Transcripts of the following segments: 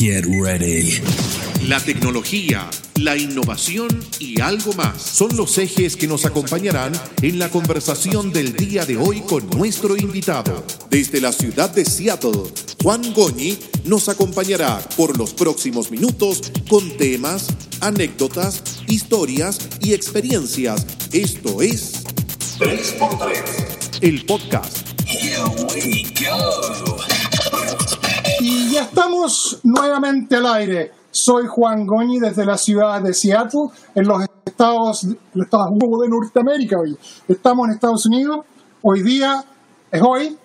Get ready. La tecnología, la innovación y algo más son los ejes que nos acompañarán en la conversación del día de hoy con nuestro invitado. Desde la ciudad de Seattle, Juan Goñi nos acompañará por los próximos minutos con temas, anécdotas, historias y experiencias. Esto es 3x3, el podcast. Here we go. Estamos nuevamente al aire. Soy Juan Goñi desde la ciudad de Seattle, en los Estados, Unidos de Norteamérica. Hoy. Estamos en Estados Unidos. Hoy día es hoy.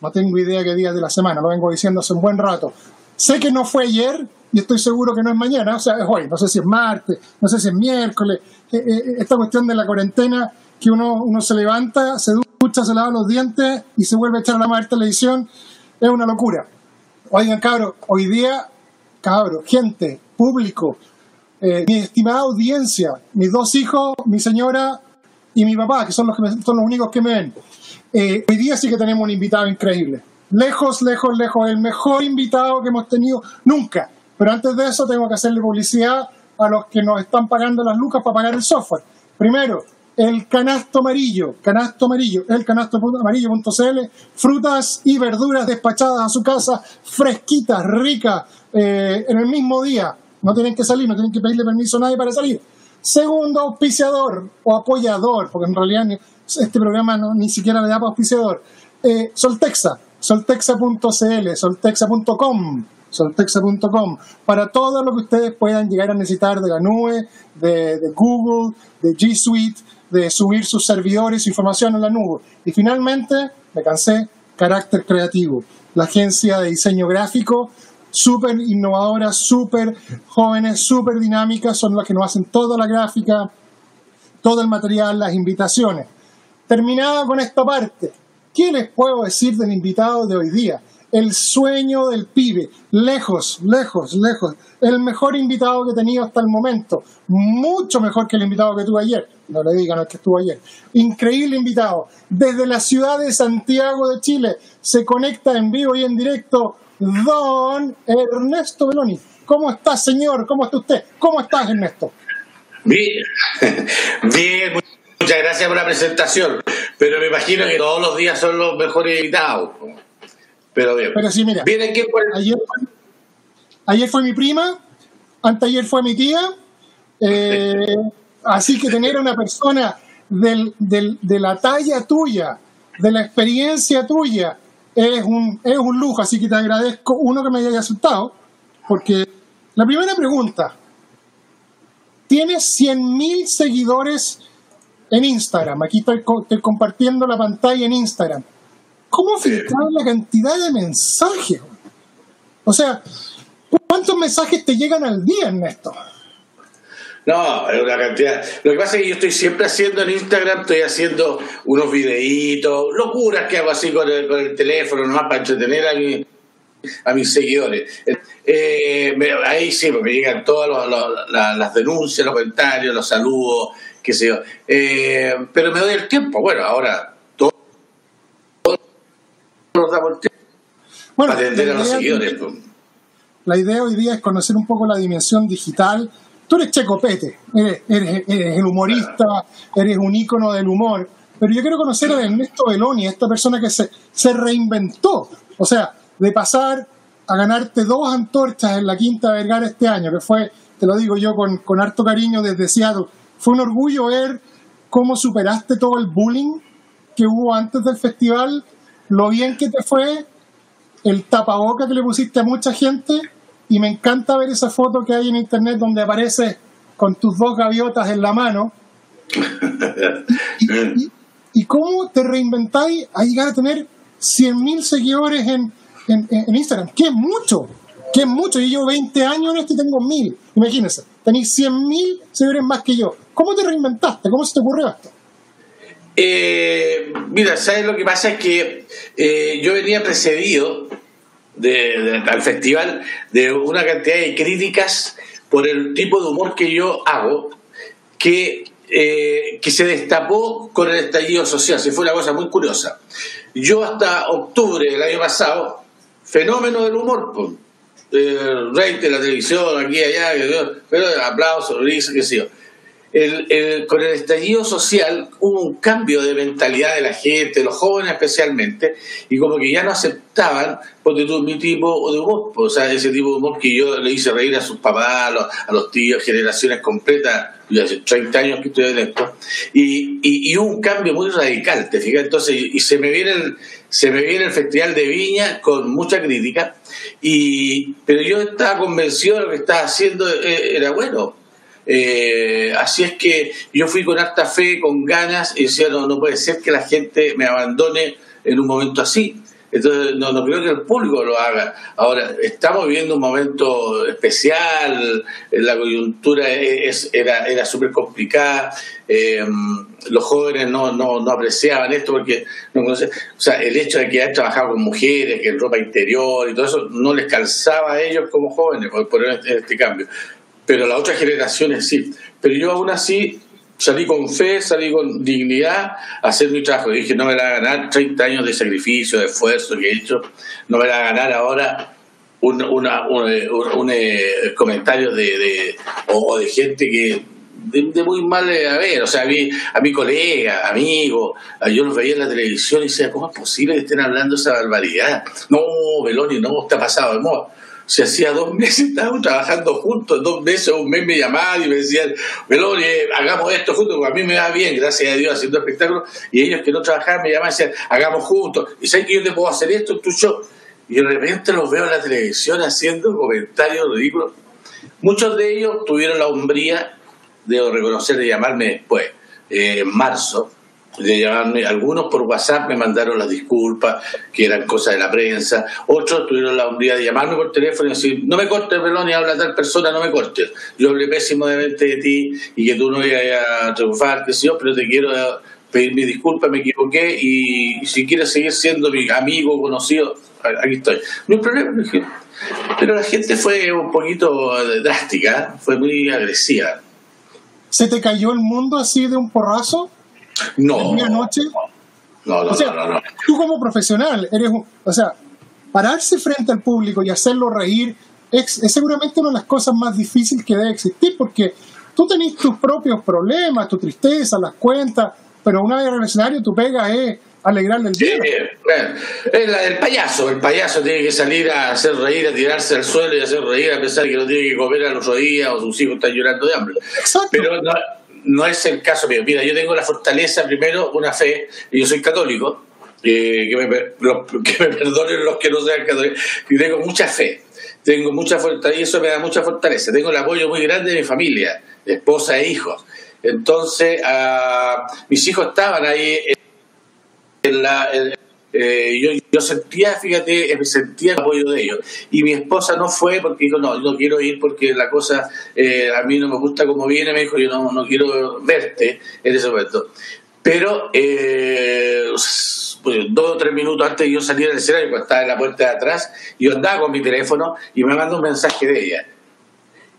No tengo idea qué día de la semana, lo vengo diciendo hace un buen rato. Sé que no fue ayer y estoy seguro que no es mañana, o sea, es hoy. No sé si es martes, no sé si es miércoles. Eh, eh, esta cuestión de la cuarentena, que uno, uno se levanta, se ducha, se lava los dientes y se vuelve a echar la madre televisión, es una locura. Oigan, cabros, hoy día, cabros, gente, público, eh, mi estimada audiencia, mis dos hijos, mi señora y mi papá, que son los, que me- son los únicos que me ven. Eh, hoy día sí que tenemos un invitado increíble. Lejos, lejos, lejos, el mejor invitado que hemos tenido nunca. Pero antes de eso tengo que hacerle publicidad a los que nos están pagando las lucas para pagar el software. Primero, el canasto amarillo, canasto amarillo, el canasto amarillo.cl, frutas y verduras despachadas a su casa, fresquitas, ricas, eh, en el mismo día. No tienen que salir, no tienen que pedirle permiso a nadie para salir. Segundo, auspiciador o apoyador, porque en realidad este programa no, ni siquiera le da para auspiciador. Eh, Soltexa, soltexa.cl, soltexa.com, soltexa.com, para todo lo que ustedes puedan llegar a necesitar de la nube, de Google, de G Suite, de subir sus servidores, su información en la nube. Y finalmente, me cansé, carácter creativo, la agencia de diseño gráfico súper innovadoras, súper jóvenes, súper dinámicas, son las que nos hacen toda la gráfica, todo el material, las invitaciones. Terminada con esta parte, ¿qué les puedo decir del invitado de hoy día? El sueño del pibe, lejos, lejos, lejos. El mejor invitado que he tenido hasta el momento. Mucho mejor que el invitado que tuve ayer. No le digan al que estuvo ayer. Increíble invitado. Desde la ciudad de Santiago de Chile se conecta en vivo y en directo don Ernesto Beloni. ¿Cómo está, señor? ¿Cómo está usted? ¿Cómo estás, Ernesto? Bien, bien, muchas gracias por la presentación. Pero me imagino que todos los días son los mejores invitados. Pero bien. Pero sí, mira. Bien, aquí Ayer, ayer fue mi prima, anteayer fue mi tía, eh, así que tener una persona del, del- de la talla tuya, de la experiencia tuya, es un, es un lujo, así que te agradezco, uno, que me haya aceptado, porque la primera pregunta, tienes 100.000 seguidores en Instagram, aquí estoy compartiendo la pantalla en Instagram. ¿Cómo filtrar la cantidad de mensajes? O sea, ¿cuántos mensajes te llegan al día, Ernesto? No, es una cantidad. Lo que pasa es que yo estoy siempre haciendo en Instagram, estoy haciendo unos videitos, locuras que hago así con el, con el teléfono, nomás para entretener a, mi- a mis seguidores. Eh, ahí sí, me llegan todas los- los- la- las denuncias, los comentarios, los saludos, qué sé yo. Eh, pero me doy el tiempo. Bueno, ahora todos todos nos damos el tiempo Bueno, para atender a los seguidores. pues. La idea hoy día es conocer un poco la dimensión digital. Tú eres Checopete, eres, eres, eres el humorista, eres un ícono del humor, pero yo quiero conocer a Ernesto Beloni, esta persona que se, se reinventó. O sea, de pasar a ganarte dos antorchas en la Quinta Vergara este año, que fue, te lo digo yo con, con harto cariño desde Seattle, fue un orgullo ver cómo superaste todo el bullying que hubo antes del festival, lo bien que te fue, el tapaboca que le pusiste a mucha gente y me encanta ver esa foto que hay en internet donde apareces con tus dos gaviotas en la mano y, y- y cómo te reinventáis a llegar a tener 100.000 seguidores en, en, en Instagram, que es mucho, que es mucho. Yo llevo 20 años en esto y tengo 1.000, imagínense, tenéis 100.000 seguidores más que yo. ¿Cómo te reinventaste? ¿Cómo se te ocurrió esto? Eh, mira, ¿sabes lo que pasa? Es que eh, yo venía precedido de, al festival de una cantidad de críticas por el tipo de humor que yo hago, que, eh, que se destapó con el estallido social. Se fue una cosa muy curiosa. Yo hasta octubre del año pasado, fenómeno del humor, pues, rey de la televisión, aquí, allá, pero aplausos, risas, qué sé yo el, con el estallido social hubo un cambio de mentalidad de la gente, los jóvenes especialmente, y como que ya no aceptaban, porque tú mi tipo de humor, o sea, ese tipo de humor que yo le hice reír a sus papás, a los, tíos, generaciones completas, yo hace 30 años que estoy en esto, y, y, hubo un cambio muy radical, ¿te fijas? Entonces, y se me viene el, se me viene el Festival de Viña con mucha crítica, y, pero yo estaba convencido de lo que estaba haciendo eh, era bueno eh, así es que yo fui con harta fe, con ganas, y decía, no, no puede ser que la gente me abandone en un momento así. Entonces, no, no creo que el público lo haga. Ahora, estamos viviendo un momento especial, la coyuntura es, era, era súper complicada, eh, los jóvenes no, no, no, apreciaban esto porque no conocían, o sea, el hecho de que hayan trabajado con mujeres, que en ropa interior y todo eso, no les calzaba a ellos como jóvenes por, por este, este cambio pero las otras generaciones sí. Pero yo aún así salí con fe, salí con dignidad a hacer mi trabajo. Dije, no me va a ganar 30 años de sacrificio, de esfuerzo que he hecho, no me va a ganar ahora un, una, un, eh, comentario de, o, de gente que de, muy mal eh, a ver, o sea, a mi, a mi colega, amigo, yo los veía en la televisión y decía, ¿cómo es posible que estén hablando esa barbaridad? No, Beloni, no, está pasado de moda si hacía dos meses estábamos trabajando juntos, dos meses o un mes me llamaban y me decían, Beloni, hagamos esto juntos, porque a mí me va bien, gracias a Dios, haciendo espectáculos, y ellos que no trabajaban me llamaban y decían, hagamos juntos, y sabes que yo te puedo hacer esto en tu show. Y de repente los veo en la televisión haciendo comentarios ridículos. Muchos de ellos tuvieron la hombría, debo reconocer, de llamarme después, eh, en marzo, llamarme, algunos por WhatsApp me mandaron las disculpas, que eran cosas de la prensa, otros tuvieron la hombría de llamarme por teléfono y decir, no me cortes, pelón, y habla tal persona, no me cortes. Yo hablé pésimo de ti y que tú no ibas a triunfar, que sé yo, pero te quiero pedir mi disculpa, me equivoqué y si quieres seguir siendo mi amigo, conocido, aquí estoy. No hay problema, pero la gente fue un poquito drástica, fue muy agresiva. ¿Se te cayó el mundo así de un porrazo? No. noche? No, no, no, no, Tú como profesional, eres o sea, pararse frente al público y hacerlo reír es, seguramente una de las cosas más difíciles que debe existir porque tú tenés tus propios problemas, tu tristeza, las cuentas, pero una vez en el escenario tu pega es alegrarle el día. el payaso, el payaso tiene que salir a hacer reír, a tirarse al suelo y hacer reír a pesar que no tiene que comer a los días o sus hijos están llorando de hambre. Exacto. Pero no es el caso mío. Mira, yo tengo la fortaleza, primero, una fe, y yo soy católico, eh, que, me, perdonen los que no sean católicos, y tengo mucha fe, tengo mucha fortaleza, y eso me da mucha fortaleza. Tengo el apoyo muy grande de mi familia, de esposa e hijos. Entonces, ah, mis hijos estaban ahí en la... Eh, yo, yo, sentía, fíjate, eh, sentía el apoyo de ellos. Y mi esposa no fue porque dijo, no, no quiero ir porque la cosa eh, a mí no me gusta como viene, me dijo, yo no, no quiero verte en ese momento. Pero pues, dos o tres minutos antes de yo salir del escenario, cuando estaba en la puerta de atrás, yo andaba con mi teléfono y me manda un mensaje de ella.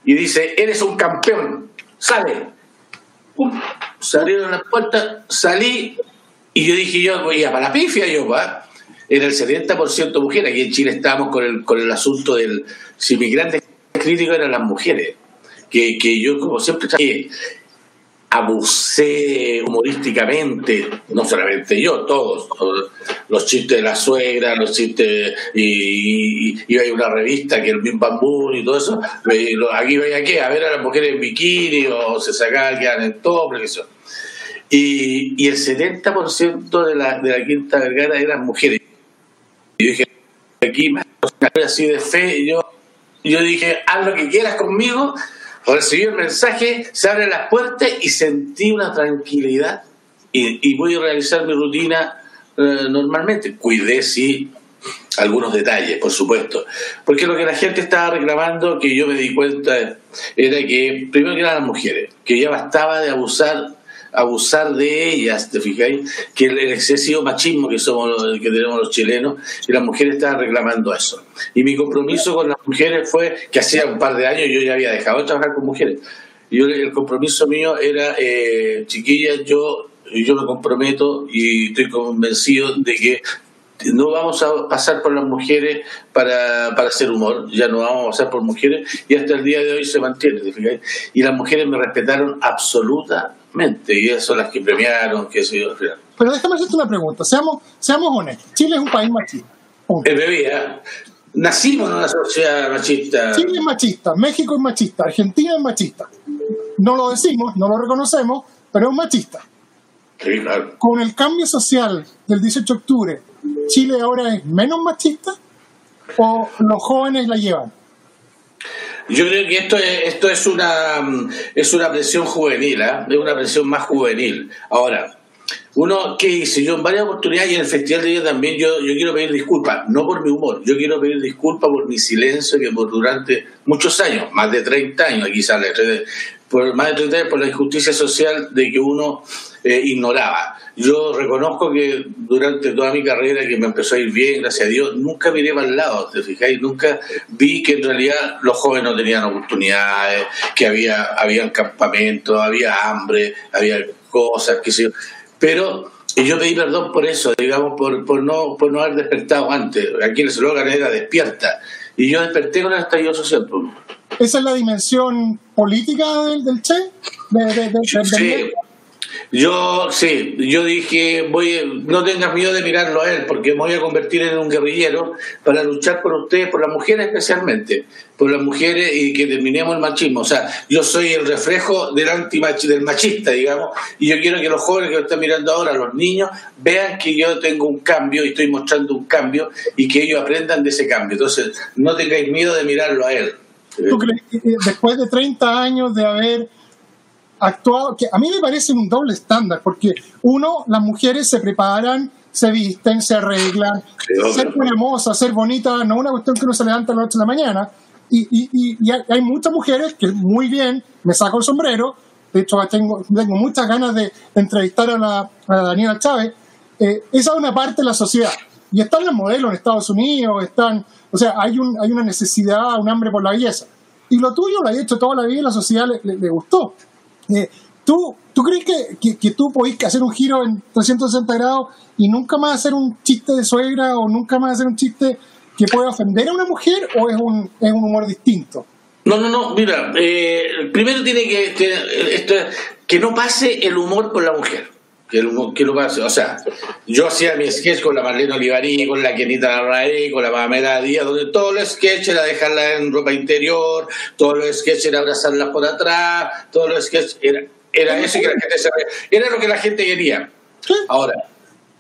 Y dice, eres un campeón, sale. salieron las puertas, salí, y yo dije, yo voy a para la pifia, yo, va. Era el 70% mujeres. Aquí en Chile estábamos con el, con el asunto del. Si mi grandes crítico eran las mujeres. Que, que yo, como siempre, abusé humorísticamente, no solamente yo, todos, los chistes de la suegra, los chistes, y, y, hay una revista que el Bim Bambú y todo eso, aquí vaya aquí a ver a las mujeres en bikini o se sacaban, quedan en todo, pero eso. Y, y el 70% de la, de la Quinta Vergara eran mujeres. Y yo dije, aquí así de fe, yo, yo dije, haz lo que quieras conmigo, recibí el mensaje, se abren las puertas y sentí una tranquilidad y, y voy a realizar mi rutina eh, normalmente. Cuidé, sí, algunos detalles, por supuesto. Porque lo que la gente estaba reclamando, que yo me di cuenta, era que, primero que eran las mujeres, que ya bastaba de abusar abusar de ellas, ¿te fijáis? Que el, excesivo machismo que somos que tenemos los chilenos y las mujeres estaban reclamando eso. Y mi compromiso con las mujeres fue que hacía un par de años yo ya había dejado de trabajar con mujeres. Y el compromiso mío era, eh, chiquillas, yo, yo me comprometo y estoy convencido de que no vamos a pasar por las mujeres para, para hacer humor, ya no vamos a pasar por mujeres y hasta el día de hoy se mantiene. Y las mujeres me respetaron absolutamente y esas son las que premiaron, que se Pero déjame hacerte una pregunta, seamos, seamos honestos, Chile es un país machista. Es bebida. Nacimos en una sociedad machista. Chile es machista, México es machista, Argentina es machista. No lo decimos, no lo reconocemos, pero es machista. Sí, claro. Con el cambio social del 18 de octubre, ¿Chile ahora es menos machista o los jóvenes la llevan? Yo creo que esto es, esto es una es una presión juvenil, ¿eh? es una presión más juvenil. Ahora, uno que hice yo en varias oportunidades y en el Festival de Día también, yo, yo quiero pedir disculpas, no por mi humor, yo quiero pedir disculpas por mi silencio que por durante muchos años, más de 30 años, sale, por más de 30 años por la injusticia social de que uno eh, ignoraba. Yo reconozco que durante toda mi carrera, que me empezó a ir bien, gracias a Dios, nunca miré para el lado, ¿te fijáis? Nunca vi que en realidad los jóvenes no tenían oportunidades, que había, había campamentos, había hambre, había cosas, qué sé yo. Pero yo pedí perdón por eso, digamos, por, por, no, por no haber despertado antes. Aquí el eslogan era despierta. Y yo desperté con el estallido social. Pues. ¿Esa es la dimensión política del, del Che? De, sí. Yo, sí, yo dije, voy, no tengas miedo de mirarlo a él, porque me voy a convertir en un guerrillero para luchar por ustedes, por las mujeres especialmente, por las mujeres y que terminemos el machismo. O sea, yo soy el reflejo del del machista, digamos, y yo quiero que los jóvenes que lo están mirando ahora, los niños, vean que yo tengo un cambio y estoy mostrando un cambio y que ellos aprendan de ese cambio. Entonces, no tengáis miedo de mirarlo a él. ¿Tú crees que después de 30 años de haber actuado, que a mí me parece un doble estándar, porque uno, las mujeres se preparan, se visten, se arreglan, ser moza, ser bonita, no es una cuestión que uno se levanta a las 8 de la mañana. Y, y, y, hay muchas mujeres que muy bien, me saco el sombrero, de hecho tengo, tengo muchas ganas de, entrevistar a, la, a Daniela Chávez, eh, esa es una parte de la sociedad. Y están los modelos en Estados Unidos, están, o sea, hay, un, hay una necesidad, un hambre por la belleza. Y lo tuyo lo ha hecho toda la vida y la sociedad le gustó. Eh, ¿tú, ¿Tú crees que, que, tú podés hacer un giro en 360 grados y nunca más hacer un chiste de suegra o nunca más hacer un chiste que pueda ofender a una mujer o es un, es un humor distinto? No, no, no, mira, eh, primero tiene que, que, esto, que no pase el humor con la mujer que, que lo. O sea, yo hacía mi sketch con la Marlene Olivarí, con la Kenita Larraí, con la Pamela Díaz, donde todo el sketch era dejarla en ropa interior, todo el sketch era abrazarla por atrás, todo el sketch era, era eso que la gente sabía. Era lo que la gente quería. Ahora,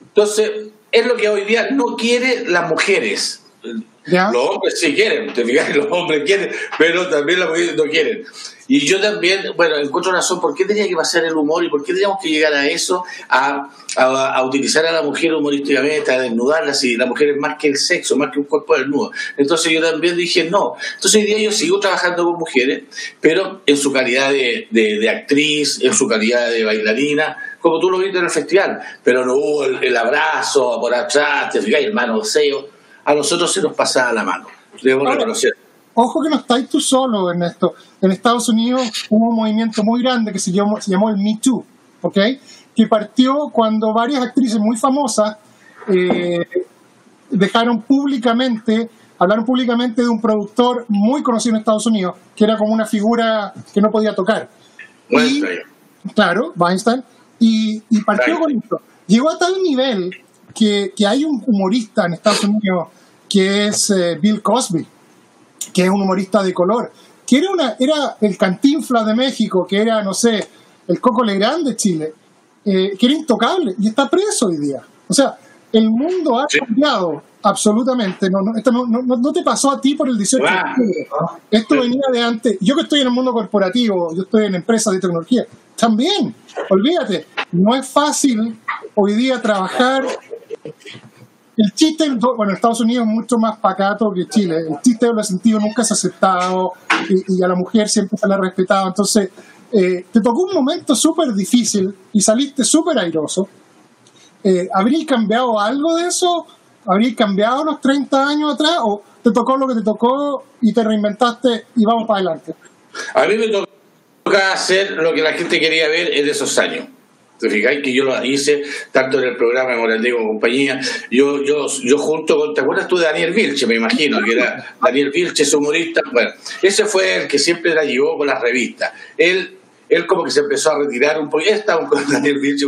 entonces, es lo que hoy día no quiere las mujeres. Los hombres sí quieren, te fijas, los hombres quieren, pero también las mujeres no quieren. Y yo también, bueno, encuentro razón, ¿por qué tenía que pasar el humor y por qué teníamos que llegar a eso, a, a, utilizar a la mujer humorísticamente, a desnudarla, si la mujer es más que el sexo, más que un cuerpo desnudo? Entonces yo también dije, no. Entonces hoy día yo sigo trabajando con mujeres, pero en su calidad de, de, actriz, en su calidad de bailarina, como tú lo viste en el festival, pero no hubo el, abrazo por atrás, te fijas, el manoseo. A nosotros se nos pasaba la mano, debemos reconocer ojo que no estáis tú solo en esto. En Estados Unidos hubo un movimiento muy grande que se llamó, se llamó el Me Too, ¿ok? Que partió cuando varias actrices muy famosas eh, dejaron públicamente, hablaron públicamente de un productor muy conocido en Estados Unidos, que era como una figura que no podía tocar. Weinstein. claro, Weinstein. Y, partió con esto. Llegó a tal nivel que, hay un humorista en Estados Unidos que es eh, Bill Cosby que es un humorista de color, que era, una, era el cantinfla de México, que era, no sé, el Coco Legrand de Chile, eh, que era intocable y está preso hoy día. O sea, el mundo ha cambiado absolutamente. No, no, esto no, no, te pasó a ti por el 18 de octubre. Esto venía de antes. Yo que estoy en el mundo corporativo, yo estoy en empresas de tecnología, también, olvídate, no es fácil hoy día trabajar el chiste, bueno, Estados Unidos es mucho más pacato que Chile. El chiste de los sentido nunca se ha aceptado y, a la mujer siempre se le ha respetado. Entonces, eh, te tocó un momento súper difícil y saliste súper airoso. Eh, cambiado algo de eso? ¿Habrías cambiado los 30 años atrás? ¿O te tocó lo que te tocó y te reinventaste y vamos para adelante? A mí me toca hacer lo que la gente quería ver en esos años. ¿Te fijáis que yo lo hice tanto en el programa de Morandé como compañía? Yo, yo, yo junto con, ¿te acuerdas tú de Daniel Vilche? Me imagino que era Daniel Vilche, es humorista. Bueno, ese fue el que siempre la llevó con las revistas. Él, él como que se empezó a retirar un poco, estaba con Daniel Vilche,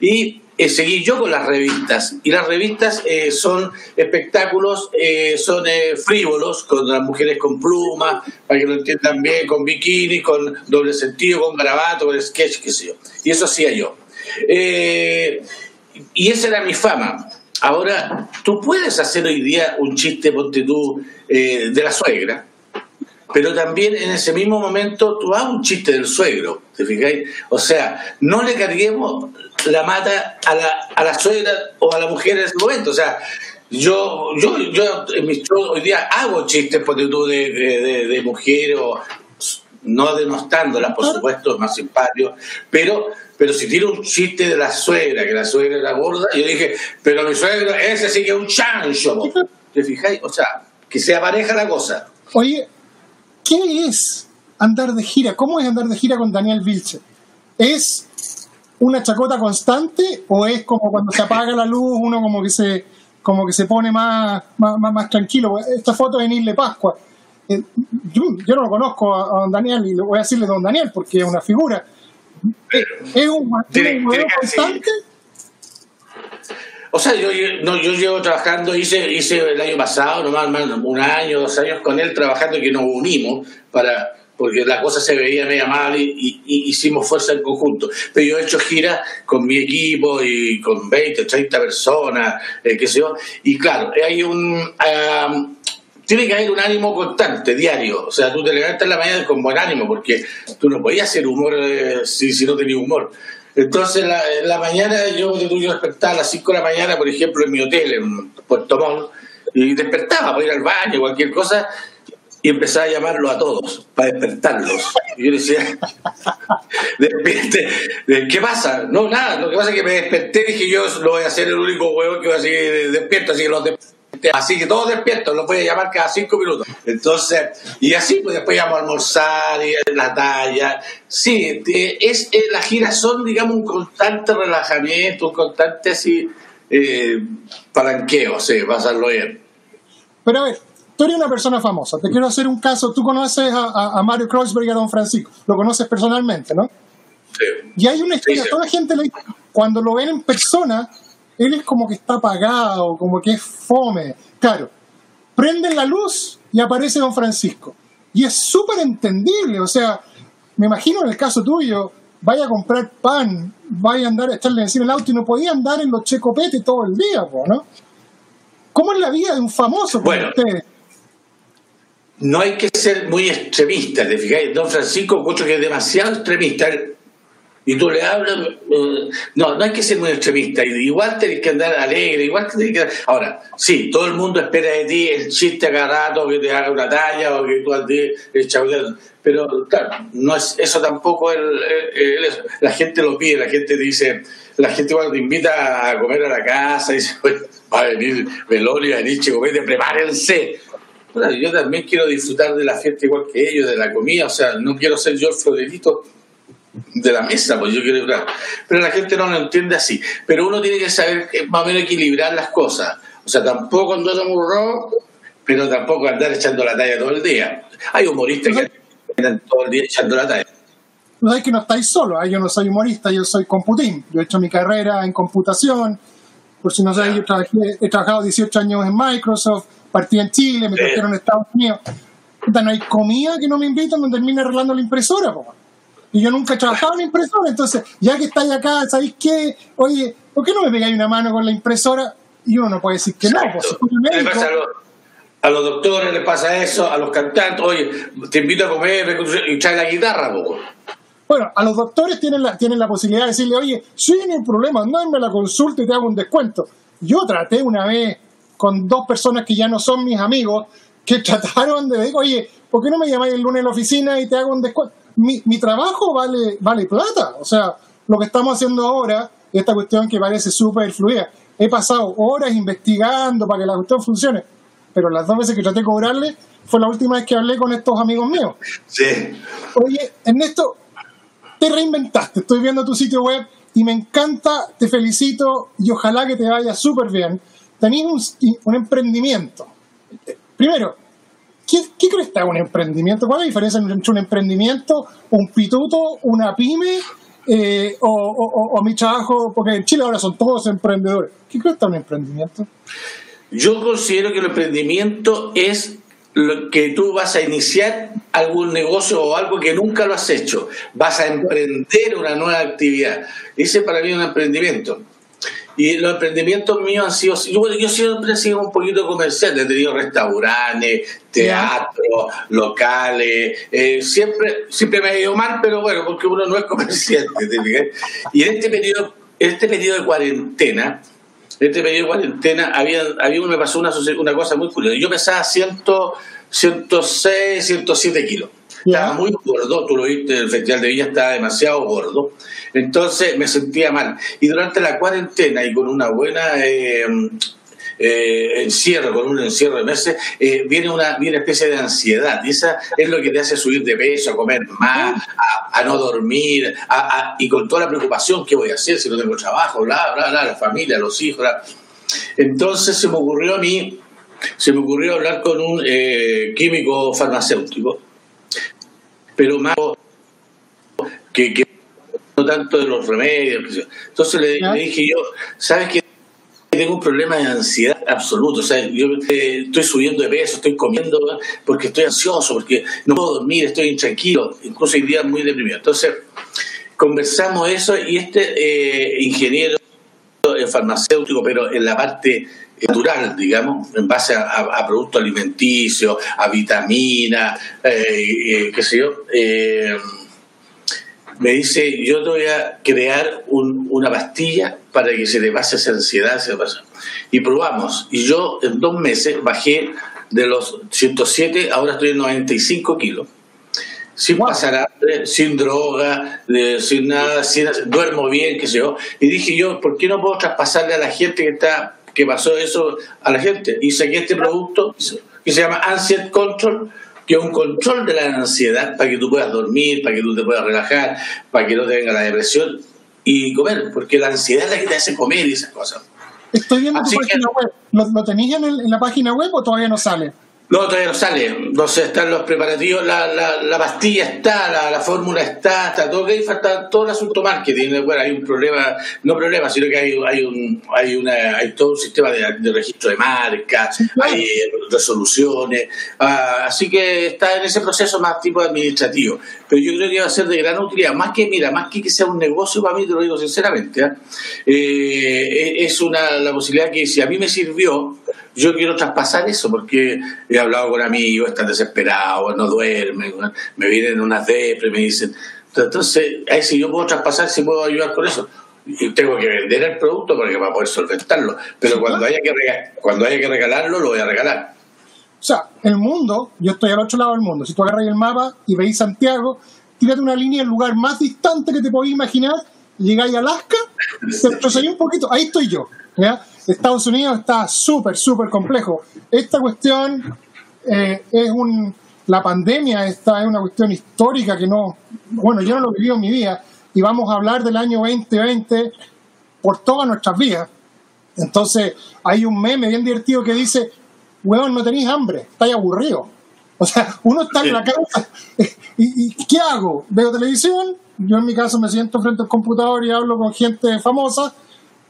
y eh, seguí yo con las revistas. Y las revistas eh, son espectáculos, eh, son frívolos, con las mujeres con plumas, para que lo entiendan bien, con bikini, con doble sentido, con grabato, con sketch, qué sé yo. Y eso hacía yo. y esa era mi fama. Ahora, tú puedes hacer hoy día un chiste, ponte tú, de la suegra, pero también en ese mismo momento tú hagas un chiste del suegro, ¿te fijáis? O sea, no le carguemos la mata a la, a la suegra o a la mujer en ese momento. O sea, yo, yo, yo en mis hoy día hago chistes por tú de, de, de, mujeres o no denostándolas, por supuesto, es más simpático, pero, pero si tiene un chiste de la suegra, que la suegra era gorda, yo dije, pero mi suegra, ese sí que es un chancho. ¿Te fijáis? O sea, que sea pareja la cosa. Oye, ¿qué es andar de gira? ¿Cómo es andar de gira con Daniel Vilche? ¿Es una chacota constante o es como cuando se apaga la luz uno como que se como que se pone más, más, más, tranquilo? Esta foto es en Isle Pascua. Eh, yo, no lo conozco a, don Daniel y le voy a decirle don Daniel porque es una figura. ¿Es un, modelo constante? O sea, yo, no, yo llevo trabajando, hice, hice el año pasado, nomás un año, dos años con él trabajando que nos unimos para porque la cosa se veía media mal y, hicimos fuerza en conjunto. Pero yo he hecho giras con mi equipo y con 20, 30 personas, eh, qué sé yo, y claro, hay un... tiene que haber un ánimo constante, diario. O sea, tú te levantas en la mañana con buen ánimo, porque tú no podías hacer humor eh, si, no tenías humor. Entonces, en la mañana, yo, yo despertaba a las 5 de la mañana, por ejemplo, en mi hotel, en Puerto Montt, y despertaba para ir al baño, cualquier cosa, y empezaba a llamarlo a todos para despertarlos. Y yo decía, despierte, ¿qué pasa? No, nada, lo que pasa es que me desperté y dije yo lo voy a hacer el único huevo que voy a seguir despierto, así que los Así que todos despiertos, los voy a llamar cada cinco minutos. Entonces, y así, pues después llamo a almorzar y la talla. Sí, es, las giras son, digamos, un constante relajamiento, un constante así, eh, palanqueo, sí, pasarlo bien. Pero a ver, tú eres una persona famosa, te quiero hacer un caso, tú conoces a, Mario Kreuzberg y a Don Francisco, lo conoces personalmente, ¿no? Sí. Y hay una historia, toda la gente le, cuando lo ven en persona, él es como que está apagado, como que es fome. Claro, prenden la luz y aparece Don Francisco. Y es súper entendible, o sea, me imagino en el caso tuyo, vaya a comprar pan, vaya a andar a echarle encima el auto y no podía andar en los checopetes todo el día, ¿no? ¿Cómo es la vida de un famoso como bueno, no hay que ser muy extremista, ¿te fijáis? Don Francisco, mucho que es demasiado extremista. Y tú le hablas, eh, no, no hay que ser muy extremista. Igual tenés que andar alegre, igual tenés que. Ahora, sí, todo el mundo espera de ti el chiste agarrado, que te haga una talla o que tú el chabulado. Pero claro, no es eso tampoco. El, la gente lo pide, la gente te dice, la gente cuando te invita a comer a la casa, dice, va a venir Velorio, venir Chicopete, prepárense yo también quiero disfrutar de la fiesta igual que ellos, de la comida, o sea, no quiero ser yo el florerito de la mesa, pues yo quiero disfrutar. Pero la gente no lo entiende así. Pero uno tiene que saber más o menos equilibrar las cosas. O sea, tampoco andar muy pero tampoco andar echando la talla todo el día. Hay humoristas que andan todo el día echando la talla. No es que no estáis solos, ¿eh? yo no soy humorista, yo soy computín. Yo he hecho mi carrera en computación. Por si no sabéis, yo he trabajado 18 años en Microsoft partí en Chile, me trajeron a Estados Unidos. no hay comida que no me invitan donde termine arreglando la impresora, Y yo nunca he trabajado en la impresora, entonces, ya que estáis acá, ¿sabéis qué? Oye, ¿por qué no me pegáis una mano con la impresora? Y uno no puede decir que no, pues a los doctores les pasa eso, a los cantantes, oye, te invito a comer y trae la guitarra, poco. Bueno, a los doctores tienen la, tienen la posibilidad de decirle, oye, sí, no hay problema, andame a la consulta y te hago un descuento. Yo traté una vez con dos personas que ya no son mis amigos, que trataron de decir, oye, ¿por qué no me llamáis el lunes en la oficina y te hago un descuento? Mi, mi trabajo vale, vale plata. O sea, lo que estamos haciendo ahora, esta cuestión que parece súper fluida, he pasado horas investigando para que la cuestión funcione, pero las dos veces que traté de cobrarle fue la última vez que hablé con estos amigos míos. Sí. Oye, Ernesto, te reinventaste. Estoy viendo tu sitio web y me encanta, te felicito y ojalá que te vaya súper bien. Tenés un, un emprendimiento. Primero, ¿Qué, ¿Qué, crees que es un emprendimiento? ¿Cuál es la diferencia entre un emprendimiento, un pituto, una pyme eh, o, o, o, mi trabajo? Porque en Chile ahora son todos emprendedores. ¿Qué crees que es un emprendimiento? Yo considero que el emprendimiento es lo que tú vas a iniciar algún negocio o algo que nunca lo has hecho. Vas a emprender una nueva actividad. Ese para mí es un emprendimiento. Y los emprendimientos míos han sido, yo, yo siempre he sido un poquito comercial, he tenido restaurantes, teatro, locales, eh, siempre, siempre me ha ido mal, pero bueno, porque uno no es comerciante. y en este periodo, este periodo de cuarentena, en este periodo de cuarentena, había, había me pasó una, una cosa muy curiosa. Yo pesaba 100, 106, 107 kilos. Estaba muy gordo, tú lo viste el Festival de Villa, estaba demasiado gordo. Entonces me sentía mal. Y durante la cuarentena y con una buena eh, eh, encierro, con un encierro de meses, eh, viene, una, viene una especie de ansiedad. Y esa es lo que te hace subir de peso, a comer más, a, no dormir, y con toda la preocupación, ¿qué voy a hacer si no tengo trabajo? Bla, bla, bla, la familia, los hijos. Entonces se me ocurrió a mí, se me ocurrió hablar con un químico farmacéutico, pero más que, que no tanto de los remedios. Entonces le, le dije yo, ¿sabes qué? Tengo un problema de ansiedad absoluto. O sea, yo eh, estoy subiendo de peso, estoy comiendo porque estoy ansioso, porque no puedo dormir, estoy intranquilo, incluso hay días muy deprimido. Entonces, conversamos eso y este eh, ingeniero farmacéutico, pero en la parte natural, digamos, en base a, productos alimenticios, a vitaminas, eh, qué sé yo me dice, yo te voy a crear una pastilla para que se le pase esa ansiedad. Se pase. Y probamos. Y yo en dos meses bajé de los 107, ahora estoy en 95 kilos. Sin pasar hambre, sin droga, sin nada, sin, duermo bien, qué sé yo. Y dije yo, ¿por qué no puedo traspasarle a la gente que está que pasó eso a la gente? Y saqué este producto que se llama Anxiety Control, que es un control de la ansiedad para que tú puedas dormir, para que tú te puedas relajar, para que no te venga la depresión y comer, porque la ansiedad es la que te hace comer y esas cosas. Estoy viendo tu página web. ¿Lo, tenéis en, en, la página web o todavía no sale? No, todavía no sale. No sé, están los preparativos, la, la, la pastilla está, la, la, fórmula está, está todo que falta todo el asunto marketing. Bueno, hay un problema, no problema, sino que hay, hay, un, hay, una, hay todo un sistema de, de registro de marcas, hay resoluciones. Ah, así que está en ese proceso más tipo administrativo. Pero yo creo que va a ser de gran utilidad. Más que, mira, más que que sea un negocio para mí, te lo digo sinceramente, ¿eh? Eh, es una, la posibilidad que si a mí me sirvió, yo quiero traspasar eso porque he hablado con amigos, están desesperados, no duermen, me vienen unas depre, me dicen. Entonces, ahí si yo puedo traspasar, si puedo ayudar con eso. Y tengo que vender el producto porque para poder solventarlo. Pero cuando haya, que cuando haya que regalarlo, lo voy a regalar. O sea, el mundo, yo estoy al otro lado del mundo. Si tú agarras el mapa y veis Santiago, tírate una línea el lugar más distante que te podéis imaginar, llegáis a Alaska, te un poquito, ahí estoy yo. ¿ya? Estados Unidos está súper, súper complejo. Esta cuestión eh, es un. La pandemia esta es una cuestión histórica que no. Bueno, yo no lo viví en mi vida y vamos a hablar del año 2020 por todas nuestras vidas. Entonces, hay un meme bien divertido que dice: Weón, no tenéis hambre, estáis aburrido. O sea, uno está en la casa ¿Y, ¿Y qué hago? ¿Veo televisión? Yo en mi caso me siento frente al computador y hablo con gente famosa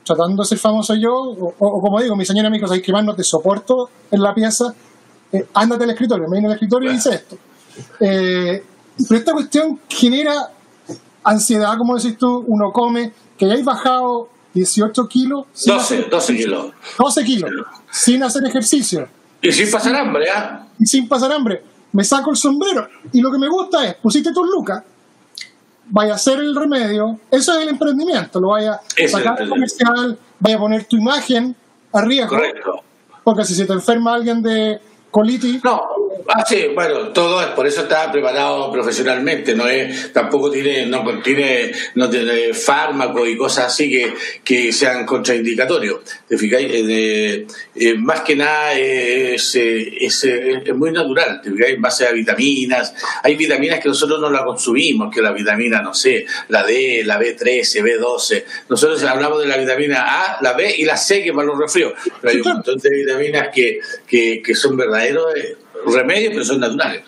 tratando de ser famoso yo, o, como digo, mi señor amigo, sabes que más no te soporto en la pieza, eh, ándate al escritorio, me viene al escritorio y dice esto. Eh, pero esta cuestión genera ansiedad, como decís tú, uno come, que hayáis bajado 18 kilos. 12, 12 kilos. 12 kilos, sin hacer ejercicio. Y sin pasar hambre, ¿ah? Y sin pasar hambre. Me saco el sombrero. Y lo que me gusta es, pusiste tus lucas, vaya a hacer el remedio, eso es el emprendimiento, lo vaya a sacar al comercial, vaya a poner tu imagen arriba. Correcto. Porque si se te enferma alguien de colitis, no. Ah, sí, bueno, todo es, por eso está preparado profesionalmente, no es, tampoco tiene, no contiene, no tiene fármacos y cosas así que, que sean contraindicatorios. ¿Te fijáis? Eh, eh, más que nada es, es, es, muy natural, ¿te fijáis? En base a vitaminas. Hay vitaminas que nosotros no la consumimos, que la vitamina, no sé, la D, la B13, B12. Nosotros hablamos de la vitamina A, la B y la C, que para los resfríos. Pero hay un montón de vitaminas que, que, que son verdaderos remedios, pero son naturales.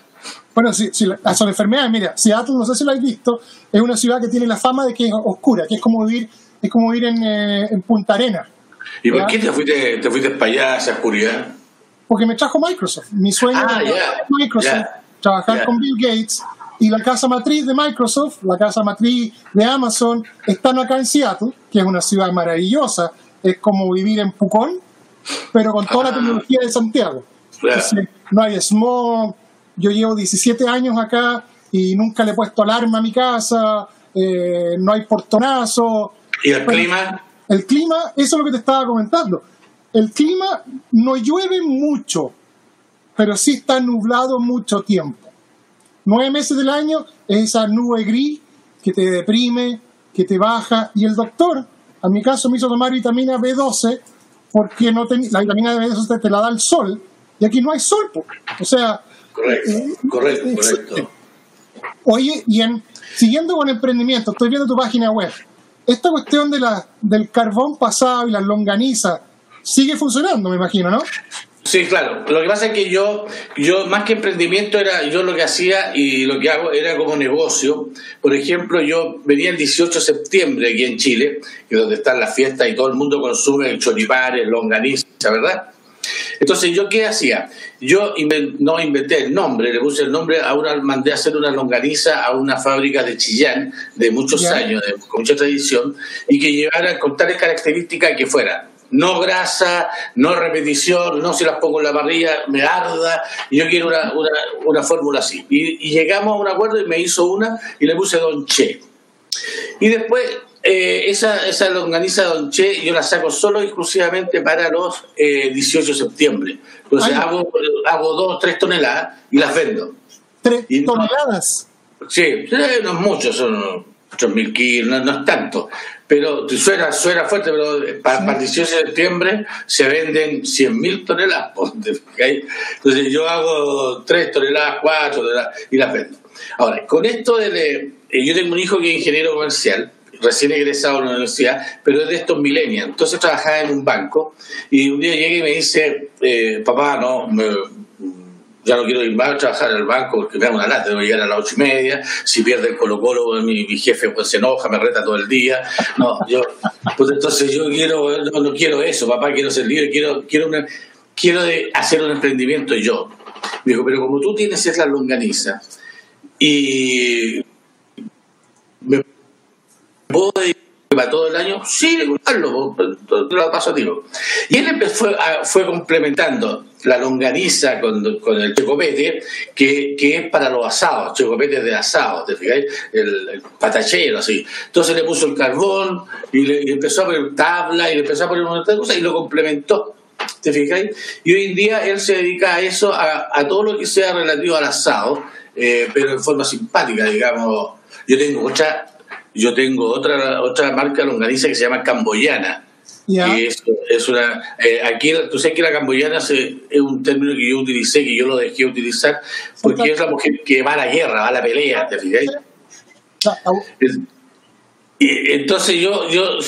Bueno, si, si son enfermedades, mira, Seattle, no sé si lo habéis visto, es una ciudad que tiene la fama de que es oscura, que es como vivir, es como vivir en, eh, en Punta Arena. ¿Y por qué te fuiste, te fuiste para allá a esa oscuridad? Porque me trajo Microsoft. Mi sueño ah, era yeah, Microsoft, yeah, trabajar yeah. con Bill Gates. Y la casa matriz de Microsoft, la casa matriz de Amazon, están acá en Seattle, que es una ciudad maravillosa. Es como vivir en Pucón, pero con toda la Ah. tecnología de Santiago. Entonces, no hay smog. Yo llevo 17 años acá y nunca le he puesto alarma a mi casa. eh, no hay portonazo. ¿Y el Bueno, clima? El clima, eso es lo que te estaba comentando. El clima no llueve mucho, pero sí está nublado mucho tiempo. Nueve meses del año es esa nube gris que te deprime, que te baja. Y el doctor, a mi caso, me hizo tomar vitamina B12 porque no ten- la vitamina B12 te, te la da el sol y aquí no hay sol. po. O sea, Correcto, correcto, Exacto. correcto. Oye, y en, siguiendo con emprendimiento, estoy viendo tu página web. Esta cuestión de la, del carbón pasado y las longanizas sigue funcionando, me imagino, ¿no? Sí, claro. Lo que pasa es que yo, yo más que emprendimiento era, yo lo que hacía y lo que hago era como negocio. Por ejemplo, yo venía el 18 de septiembre aquí en Chile, que es donde están las fiestas y todo el mundo consume choripanes, longaniza, ¿verdad? Entonces, ¿yo qué hacía? Yo inven- no inventé el nombre, le puse el nombre a una, mandé a hacer una longaniza a una fábrica de Chillán de muchos años, de, con mucha tradición, y que llevara con tales características que fuera no grasa, no repetición, no se las pongo en la parrilla, me arda, yo quiero una, una, una fórmula así. Y, y llegamos a un acuerdo y me hizo una y le puse Don Che. Y después, eh, esa, esa longaniza Don Che, yo la saco solo y exclusivamente para los eh, 18 de septiembre. Entonces Ay. hago, hago dos, tres toneladas y las vendo. Tres Y toneladas. Sí, sí, no es mucho, son 8.000 kilos, no, no es tanto. Pero suena, suena fuerte, pero para, para el 18 de septiembre se venden 100.000 toneladas. Entonces yo hago 3 toneladas, 4 toneladas y las vendo. Ahora, con esto de... eh, yo tengo un hijo que es ingeniero comercial, recién egresado de la universidad, pero es de estos millennials. Entonces trabajaba en un banco y un día llega y me dice, eh, papá, no, me, ya no quiero ir más a trabajar al banco porque me da una lata, debo llegar a las ocho y media, si pierde el Colo Colo mi, jefe pues se enoja, me reta todo el día, no, yo, pues entonces yo quiero, no, quiero eso, papá, quiero ser libre, quiero, quiero, una- quiero de hacer un emprendimiento yo. Me dijo, pero como tú tienes esa longaniza y dedicar para todo el año, sí, hazlo, pues, lo paso a ti. Y él empezó a- fue complementando la longaniza con, con el chocopete, que, que es para los asados, chocopete de asado, ¿te fijáis? El, patachero, así. Entonces le puso el carbón y le, empezó a poner tabla y le empezó a poner un montón de cosas y lo complementó. ¿Te fijáis? Y hoy en día él se dedica a eso, a, a todo lo que sea relativo al asado, eh, pero en forma simpática, digamos. Yo tengo otra, yo tengo otra, otra marca longaniza que se llama Camboyana. Ya. Y es, es una. eh, aquí, tú sabes que la camboyana se- es un término que yo utilicé, que yo lo dejé utilizar, porque es la mujer que va a la guerra, va a la pelea, ¿te fijáis? Y entonces yo, yo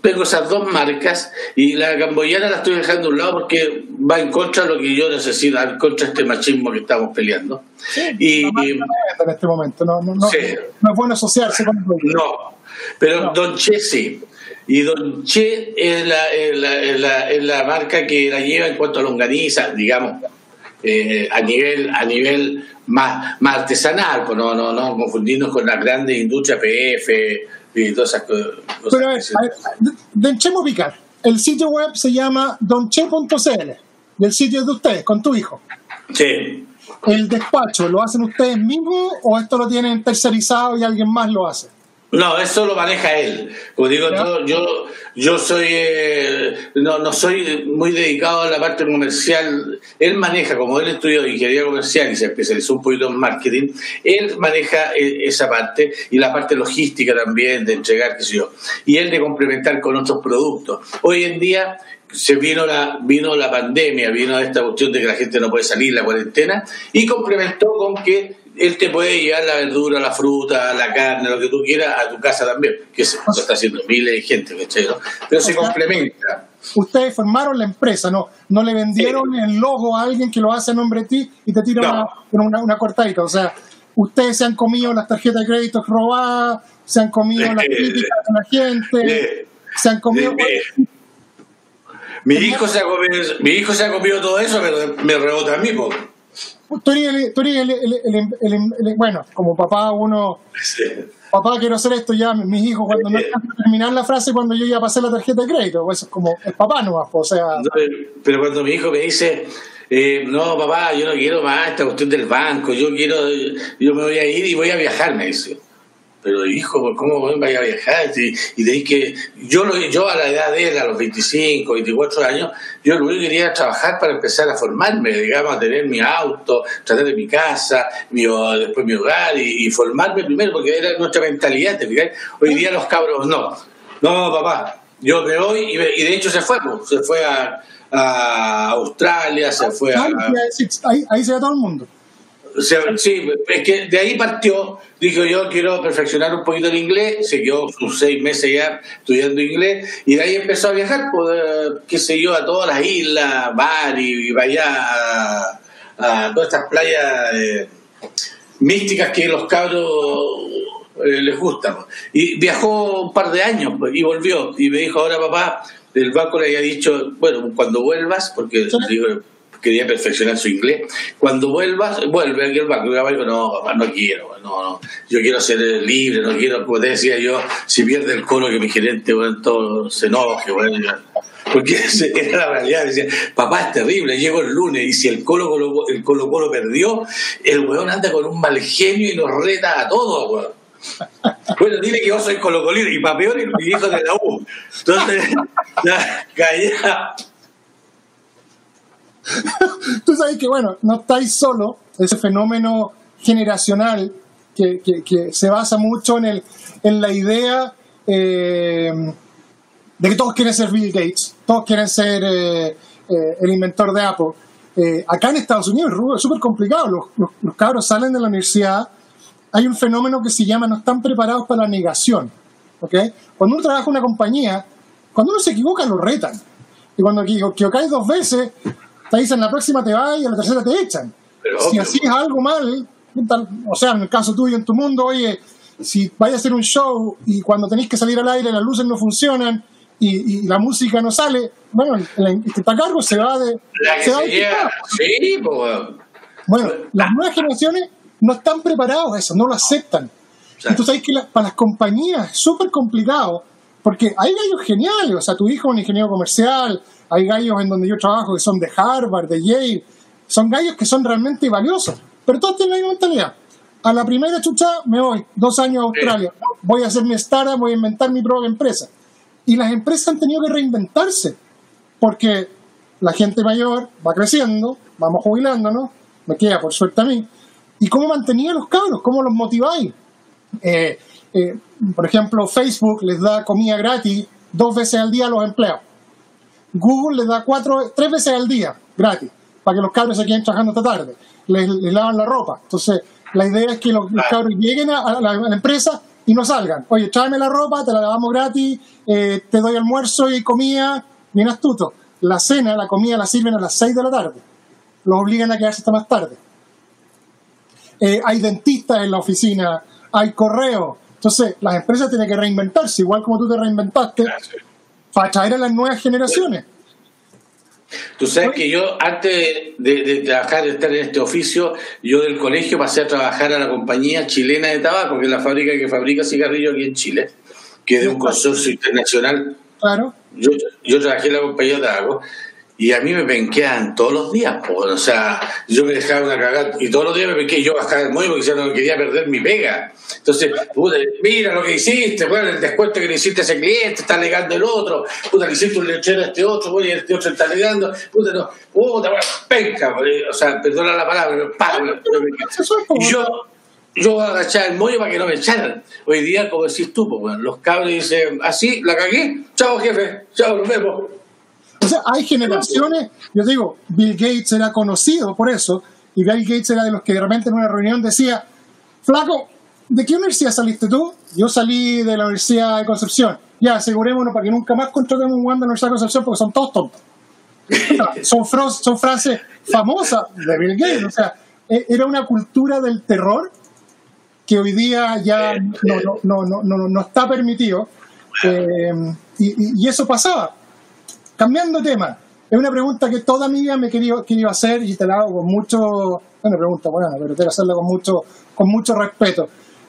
tengo esas dos marcas y la camboyana la estoy dejando a un lado porque va en contra de lo que yo necesito, en contra de este machismo que estamos peleando. Y, en este momento. No, no, Sí. no es bueno asociarse con el no, pero No. Don Che sí. Y Don Che es la, es la, es la, es la marca que la lleva en cuanto a longaniza, digamos, eh, a nivel a nivel más, más artesanal, pues no, no, no confundirnos con las grandes industrias PF y todas esas co- cosas. Pero a ver, a ver, picar. El sitio web se llama donche.cl y el sitio de ustedes, con tu hijo. Sí. ¿El despacho lo hacen ustedes mismos o esto lo tienen tercerizado y alguien más lo hace? No, eso lo maneja él. Como digo, yo, yo, yo soy, eh, no, no soy muy dedicado a la parte comercial. Él maneja, como él estudió ingeniería comercial y se especializó un poquito en marketing, él maneja eh, esa parte y la parte logística también de entregar, qué sé yo. Y él de complementar con otros productos. Hoy en día se vino la, vino la pandemia, vino esta cuestión de que la gente no puede salir, la cuarentena, y complementó con que él te puede llevar la verdura, la fruta, la carne, lo que tú quieras, a tu casa también, que se lo está haciendo miles de gente, ¿cachai? ¿no? Pero se complementa. Ustedes formaron la empresa, ¿no? No le vendieron el logo a alguien que lo hace a nombre de ti y te tira No. una, una, una cortadita. O sea, ustedes se han comido las tarjetas de crédito robadas, se han comido las Eh, críticas de la gente, eh, se han comido... eh, Mi hijo, se ha comido, mi hijo se ha comido todo eso, pero me rebota a mí, po. Tú eres el- tú eres el- bueno, como papá uno, Sí. papá quiero hacer esto ya, mis hijos cuando no terminar la frase cuando yo ya pasé la tarjeta de crédito, pues eso es como el papá nomás, pues, o sea, No, Pero cuando mi hijo me dice, eh, no, papá, yo no quiero más esta cuestión del banco, yo quiero, yo me voy a ir y voy a viajar, me dice. Pero hijo, ¿por ¿cómo voy a viajar? Y, y tenéis que, yo, lo- yo a la edad de él, a los 25, 24 años, yo que quería trabajar para empezar a formarme, digamos, a tener mi auto, tratar de mi casa, mi, después mi hogar y, formarme primero, porque era nuestra mentalidad, ¿te fijas? Hoy día los cabros no. No, papá, yo me voy y, y de hecho se fue, pues, se fue a, Australia, se fue a... ahí, ahí se ve todo el mundo. O sea, sí, es que de ahí partió, dijo yo quiero perfeccionar un poquito el inglés, se quedó sus seis meses ya estudiando inglés y de ahí empezó a viajar, pues, qué sé yo, a todas las islas, Bari, y vaya a, a todas estas playas eh, místicas que los cabros eh, les gustan. pues. Y viajó un par de años pues, y volvió y me dijo, ahora papá, el banco le había dicho, bueno, cuando vuelvas, porque Sí. digo, quería perfeccionar su inglés. Cuando vuelvas, vuelve aquí al banco. Y digo, no, papá, no quiero, no, no. Yo quiero ser libre, no quiero, como te decía yo, si pierde el colo que mi gerente, bueno, todo se enoje, bueno. Porque era la realidad. Decía, papá, es terrible, llego el lunes y si el Colo Colo, el Colo, Colo perdió, el weón anda con un mal genio y nos reta a todos, weón. Bueno, dile que yo soy colocolino y peor, mi hijo de la U. Entonces, ya, calla. Tú sabes que, bueno, no estáis solo, ese fenómeno generacional que, que- que se basa mucho en, el, en la idea eh, de que todos quieren ser Bill Gates, todos quieren ser eh, eh, el inventor de Apple. Eh, acá en Estados Unidos es súper complicado, los, los, los cabros salen de la universidad, hay un fenómeno que se llama no están preparados para la negación. ¿ok? Cuando uno trabaja en una compañía, cuando uno se equivoca lo retan. Y cuando equivo- equivocáis dos veces, te dicen la próxima te va y a la tercera te echan. Pero si así es algo mal, o sea, en el caso tuyo, en tu mundo, oye, si vaya a hacer un show y cuando tenéis que salir al aire las luces no funcionan y, y la música no sale, bueno, el, el que está a cargo se va de... La se va se de lleva, quitar. sí, pues. Bueno, las nuevas generaciones no están preparados a eso, no lo aceptan. sea, y tú sabes que la- para las compañías es súper complicado, porque hay gallos geniales, o sea, tu hijo es un ingeniero comercial, hay gallos en donde yo trabajo que son de Harvard, de Yale, son gallos que son realmente valiosos, pero todos tienen la misma mentalidad. A la primera chucha me voy, dos años a Australia, voy a hacer mi startup, voy a inventar mi propia empresa. Y las empresas han tenido que reinventarse, porque la gente mayor va creciendo, vamos jubilándonos, me queda por suerte a mí. ¿Y cómo mantenía a los cabros? ¿Cómo los motiváis? Eh, eh, por ejemplo, Facebook les da comida gratis dos veces al día a los empleados. Google les da cuatro, tres veces al día gratis para que los cabros se queden trabajando esta tarde. Les, les lavan la ropa. Entonces, la idea es que los, los cabros lleguen a, a la, a la empresa y no salgan. Oye, tráeme la ropa, te la lavamos gratis, eh, te doy almuerzo y comida. Bien astuto. La cena, la comida la sirven a las 6 de la tarde. Los obligan a quedarse hasta más tarde. Eh, hay dentistas en la oficina, hay correo. Entonces, las empresas tienen que reinventarse, igual como tú te reinventaste, para traer a las nuevas generaciones. Tú sabes que yo, antes de, de trabajar, de estar en este oficio, yo del colegio pasé a trabajar a la compañía chilena de tabaco, que es la fábrica que fabrica cigarrillos aquí en Chile, que es de un consorcio internacional. Claro. Yo, yo trabajé en la compañía de tabaco y a mí me penqueaban todos los días, pues, o sea, yo me dejaba una cagada y todos los días me penqueé, yo bajaba el muelle porque ya no quería perder mi pega. Entonces, puta, mira lo que hiciste, bueno, el descuento que le hiciste a ese cliente, está alegando el otro, puta, le hiciste un lechero a este otro, bueno, y este otro está alegando, puta, no, puta, bueno, penca, o sea, perdona la palabra, pero, pa, y yo, yo agachaba el mollo para que no me echaran. Hoy día, como decís tú, pues, bueno, los cabros dicen, así, la cagué, chao jefe, chao, nos vemos. O sea, hay generaciones, yo digo, Bill Gates era conocido por eso, y Bill Gates era de los que de repente en una reunión decía, flaco, ¿de qué universidad saliste tú? Yo salí de la Universidad de Concepción. Ya, asegurémonos para que nunca más contratemos un guante de la Universidad de Concepción porque son todos tontos. son, son frases famosas de Bill Gates. O sea, e, era una cultura del terror que hoy día ya no, no, no, no, no está permitido. Eh, y, y, eso pasaba. Cambiando de tema, es una pregunta que toda mi vida me quería, quería hacer y te la hago con mucho, una pregunta buena, pero quiero hacerla con mucho, con mucho respeto.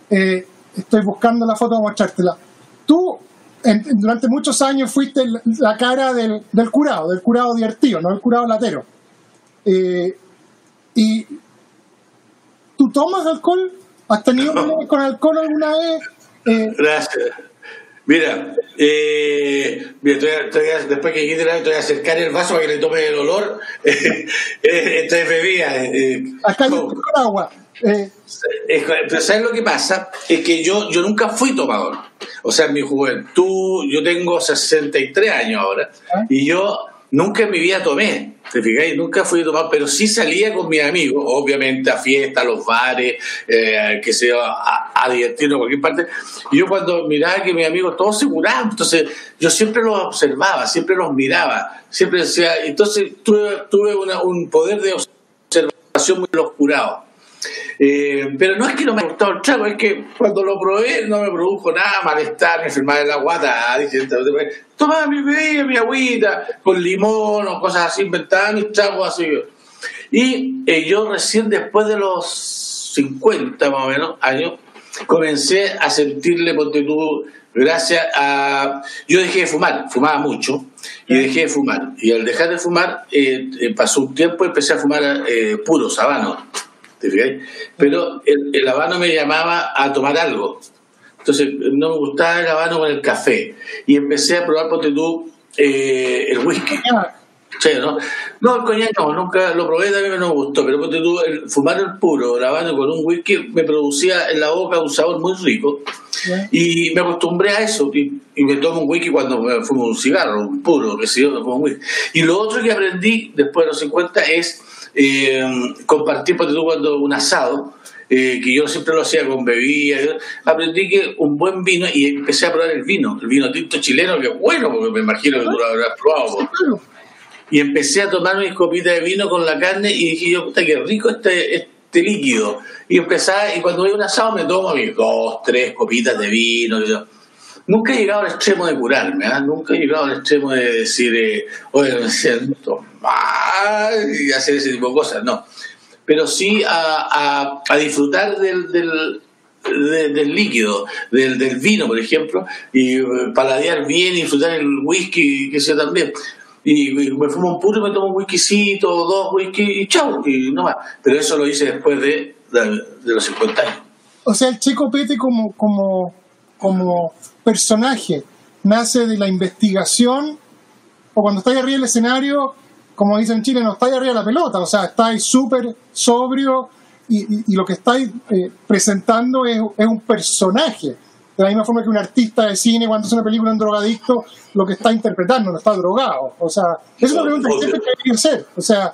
Eh, estoy buscando la foto para mostrártela. Tú, durante muchos años, fuiste la cara del, del, curado, del curado divertido, no del curado latero. Eh, y ¿Tú tomas alcohol? ¿Has tenido con alcohol alguna vez? Eh, Gracias. Mira, eh, después que quite te voy a acercar el vaso para que le tome el olor. Esta es bebida. Eh, Acá hay agua. Eh. Pero ¿sabes lo que pasa? Es que yo, yo nunca fui tomador. O sea, en mi juventud, yo tengo 63 años ahora, ¿Ah? y yo nunca en mi vida tomé, ¿te fijáis? Nunca fui a tomar, pero sí salía con mis amigos, obviamente a fiestas, a los bares, eh, que sea a, a divertirnos en cualquier parte. Y yo cuando miraba que mis amigos todos se curaban, entonces yo siempre los observaba, siempre los miraba, siempre decía, entonces tuve, tuve una, un poder de observación muy los curados. Eh, pero no es que no me gustó el trago, es que cuando lo probé no me produjo nada, malestar, me enfermaba de la guata, diciendo, tomaba mi bebida, mi agüita, con limón o cosas así, inventaba mis tragos así. Y eh, yo recién después de los 50 más o menos años, comencé a sentirle, tú, gracias a... Yo dejé de fumar, fumaba mucho, y dejé de fumar. Y al dejar de fumar, eh, pasó un tiempo y empecé a fumar puro sabano pero el, habano me llamaba a tomar algo. Entonces no me gustaba el habano con el café. Y empecé a probar, ponte tú, eh, el whisky. Sí, ¿no? no, el coñac no, nunca lo probé, también no me gustó, pero ponte tú, el, fumar el puro, el habano con un whisky, me producía en la boca un sabor muy rico. Y me acostumbré a eso, y, me tomo un whisky cuando me fumo un cigarro, un puro, que sé yo, me fumo un whisky. Y lo otro que aprendí después de los 50 es eh, compartir, porque tú cuando un asado, eh, que yo siempre lo hacía con bebidas, aprendí que un buen vino, y empecé a probar el vino, el vino tinto chileno, que es bueno, porque me imagino que tú lo habrás probado. Y empecé a tomar mis copitas de vino con la carne y dije yo, puta, qué rico este, este líquido. Y empezaba, y cuando voy a un asado me tomo mis dos, tres copitas de vino. Nunca he llegado al extremo de curarme, ¿eh? nunca he llegado al extremo de decir, eh, oye, me siento mal y hacer ese tipo de cosas, no. Pero sí a, a, disfrutar del, del, del líquido, del, del, vino, por ejemplo, y eh, paladear bien y disfrutar el whisky, que sea también. Y, me fumo un puro y me tomo un whiskycito, dos whisky y chau, y no más. Pero eso lo hice después de, de, los 50 años. O sea, el Chico Pete como, como, como personaje nace de la investigación o cuando estáis arriba del escenario, como dicen en Chile, no estáis arriba de la pelota, o sea, estáis súper sobrio y, lo que estáis eh, presentando es, un personaje. De la misma forma que un artista de cine cuando hace una película en drogadicto, lo que está interpretando no está drogado. O sea, es una pregunta que siempre que hacer. O sea,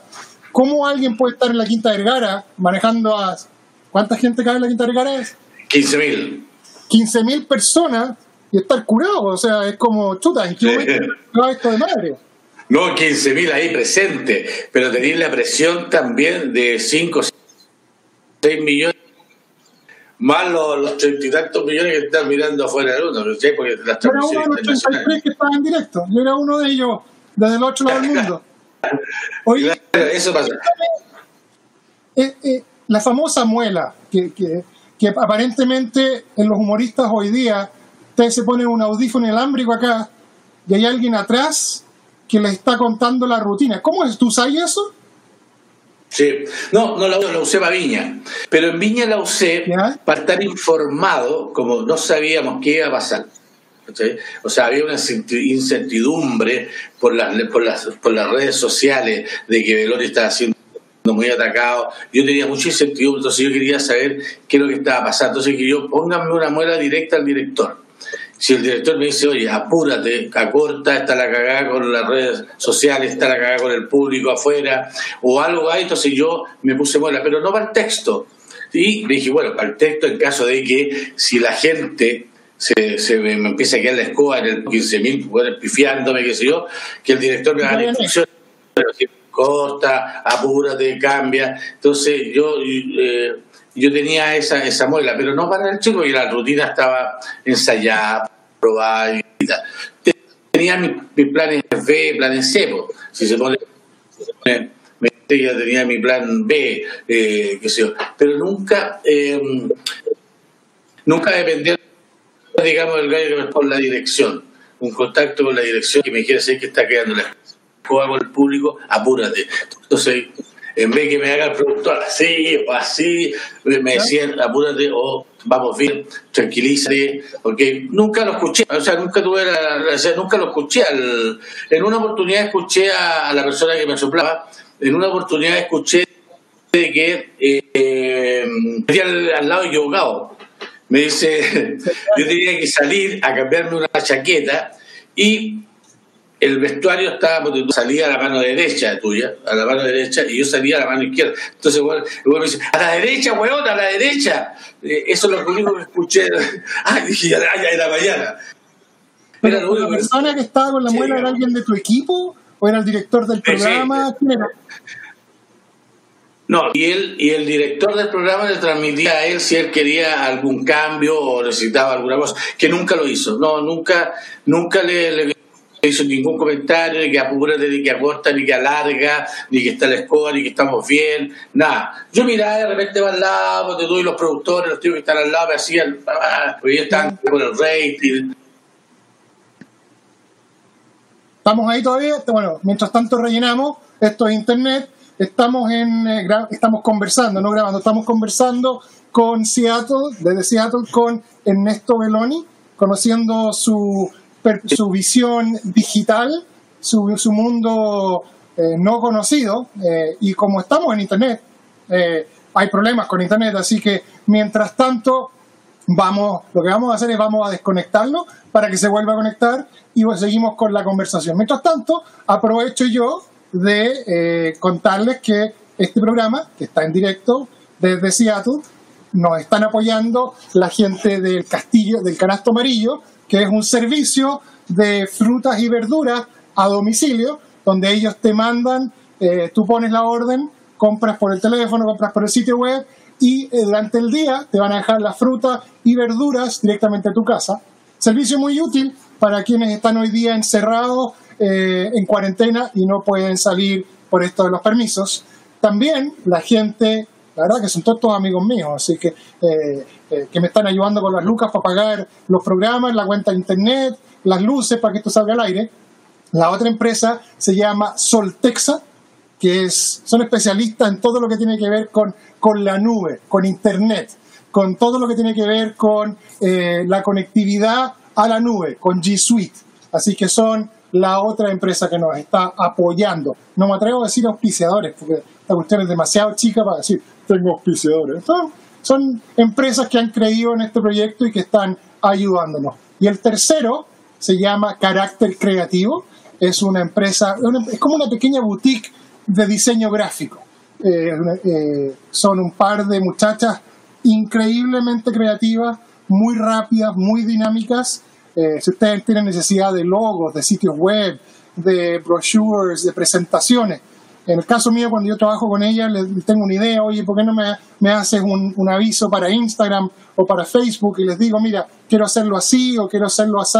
¿cómo alguien puede estar en la Quinta Vergara manejando a... ¿Cuánta gente cae en la Quinta Vergara? 15.000. 15.000 personas y estar curado. O sea, es como, chuta, ¿en qué momento esto de madre? No, 15.000 ahí presente, pero tenéis la presión también de 5, 6 millones, más los treinta y tantos millones que están mirando afuera del uno, ¿sí? porque las Yo era uno de los 33 que estaban en directo, yo era uno de ellos desde el otro lado del mundo. Oye, claro, eso pasa. Eh, eh, la famosa muela, que, que, que aparentemente en los humoristas hoy día ustedes se ponen un audífono inalámbrico acá y hay alguien atrás que le está contando la rutina. ¿Cómo es? ¿Tú sabes eso? Sí, no, no la, la usé para Viña, pero en Viña la usé ¿Ya? para estar informado, como no sabíamos qué iba a pasar. O sea, había una incerti- incertidumbre por las, por las, por las redes sociales de que Velorio estaba siendo muy atacado. Yo tenía mucha incertidumbre, entonces yo quería saber qué es lo que estaba pasando. Entonces que yo pónganme una muela directa al director. Si el director me dice, oye, apúrate, acorta, está la cagada con las redes sociales, está la cagada con el público afuera, o algo ahí, entonces yo me puse muela, pero no para el texto. Y le dije, bueno, para el texto, en caso de que si la gente se, se me, me empieza a quedar la escoba en el 15.000, bueno, pifiándome, qué sé yo, que el director me haga la instrucción pero si corta, apúrate, cambia. Entonces yo eh, yo tenía esa, esa muela, pero no para el chico, porque la rutina estaba ensayada, probada y tal. Tenía mis, planes B, planes C, si se pone, ya tenía mi plan B, eh, qué sé yo, pero nunca, eh, nunca dependía, digamos, del gallo que me pone la dirección, un contacto con la dirección que me quiere decir que está quedando la con el público, apúrate. Entonces, en vez que me haga el productor así o así, me decían, apúrate o vamos bien, tranquilízate, porque nunca lo escuché, o sea, nunca tuve la, o sea, nunca lo escuché. al- en una oportunidad escuché a, a la persona que me soplaba, en una oportunidad escuché de que eh, eh, al, al lado equivocado. Me dice, yo tenía que salir a cambiarme una chaqueta y el vestuario estaba, porque tú salías a la mano derecha tuya, a la mano derecha, y yo salía a la mano izquierda. Entonces, bueno, me dice, a la derecha, weón, a la derecha. Eh, eso es lo único que escuché. Ah, dije, ya, era mañana. Era ¿Pero único ¿La persona que estaba con la Sí, muela era alguien de tu equipo? ¿O era el director del sí. programa? ¿Quién era? No, y él y el director del programa le transmitía a él si él quería algún cambio o necesitaba alguna cosa, que nunca lo hizo. No, nunca, nunca le, le hizo ningún comentario de que apúrate, ni que acorta, ni que alarga, ni que está la escoba, ni que estamos bien, nada. Yo miraba de repente para al lado, porque tú y los productores, los tíos que están al lado, me hacían, ah, porque ellos estaban con el rating. Estamos ahí todavía. Bueno, mientras tanto rellenamos. Esto es internet. Estamos en eh, estamos conversando, no grabando, estamos conversando con Seattle, desde Seattle con Ernesto Belloni, conociendo su, su visión digital, su, su mundo eh, no conocido. eh, y como estamos en internet, eh, hay problemas con internet, así que mientras tanto vamos, lo que vamos a hacer es vamos a desconectarlo para que se vuelva a conectar y pues seguimos con la conversación. Mientras tanto, aprovecho yo de contarles que este programa, que está en directo desde Seattle, nos están apoyando la gente del Castillo, del Canasto Amarillo, que es un servicio de frutas y verduras a domicilio, donde ellos te mandan, eh, tú pones la orden, compras por el teléfono, compras por el sitio web y eh, durante el día te van a dejar las frutas y verduras directamente a tu casa. Servicio muy útil para quienes están hoy día encerrados eh, en cuarentena y no pueden salir por esto de los permisos. También la gente, la verdad que son todos, amigos míos, así que, eh, eh, que me están ayudando con las lucas para pagar los programas, la cuenta de internet, las luces para que esto salga al aire. La otra empresa se llama Soltexa, que es, son especialistas en todo lo que tiene que ver con, con la nube, con Internet, con todo lo que tiene que ver con eh, la conectividad a la nube, con G Suite. Así que son la otra empresa que nos está apoyando. No me atrevo a decir auspiciadores, porque la cuestión es demasiado chica para decir, tengo auspiciadores. Son, empresas que han creído en este proyecto y que están ayudándonos. Y el tercero se llama Carácter Creativo. Es una empresa, es como una pequeña boutique de diseño gráfico. Eh, eh, son un par de muchachas increíblemente creativas, muy rápidas, muy dinámicas. Eh, si ustedes tienen necesidad de logos, de sitios web, de brochures, de presentaciones, en el caso mío, cuando yo trabajo con ella, le tengo una idea, oye, ¿por qué no me, me haces un, un aviso para Instagram o para Facebook? Y les digo, mira, quiero hacerlo así o quiero hacerlo así.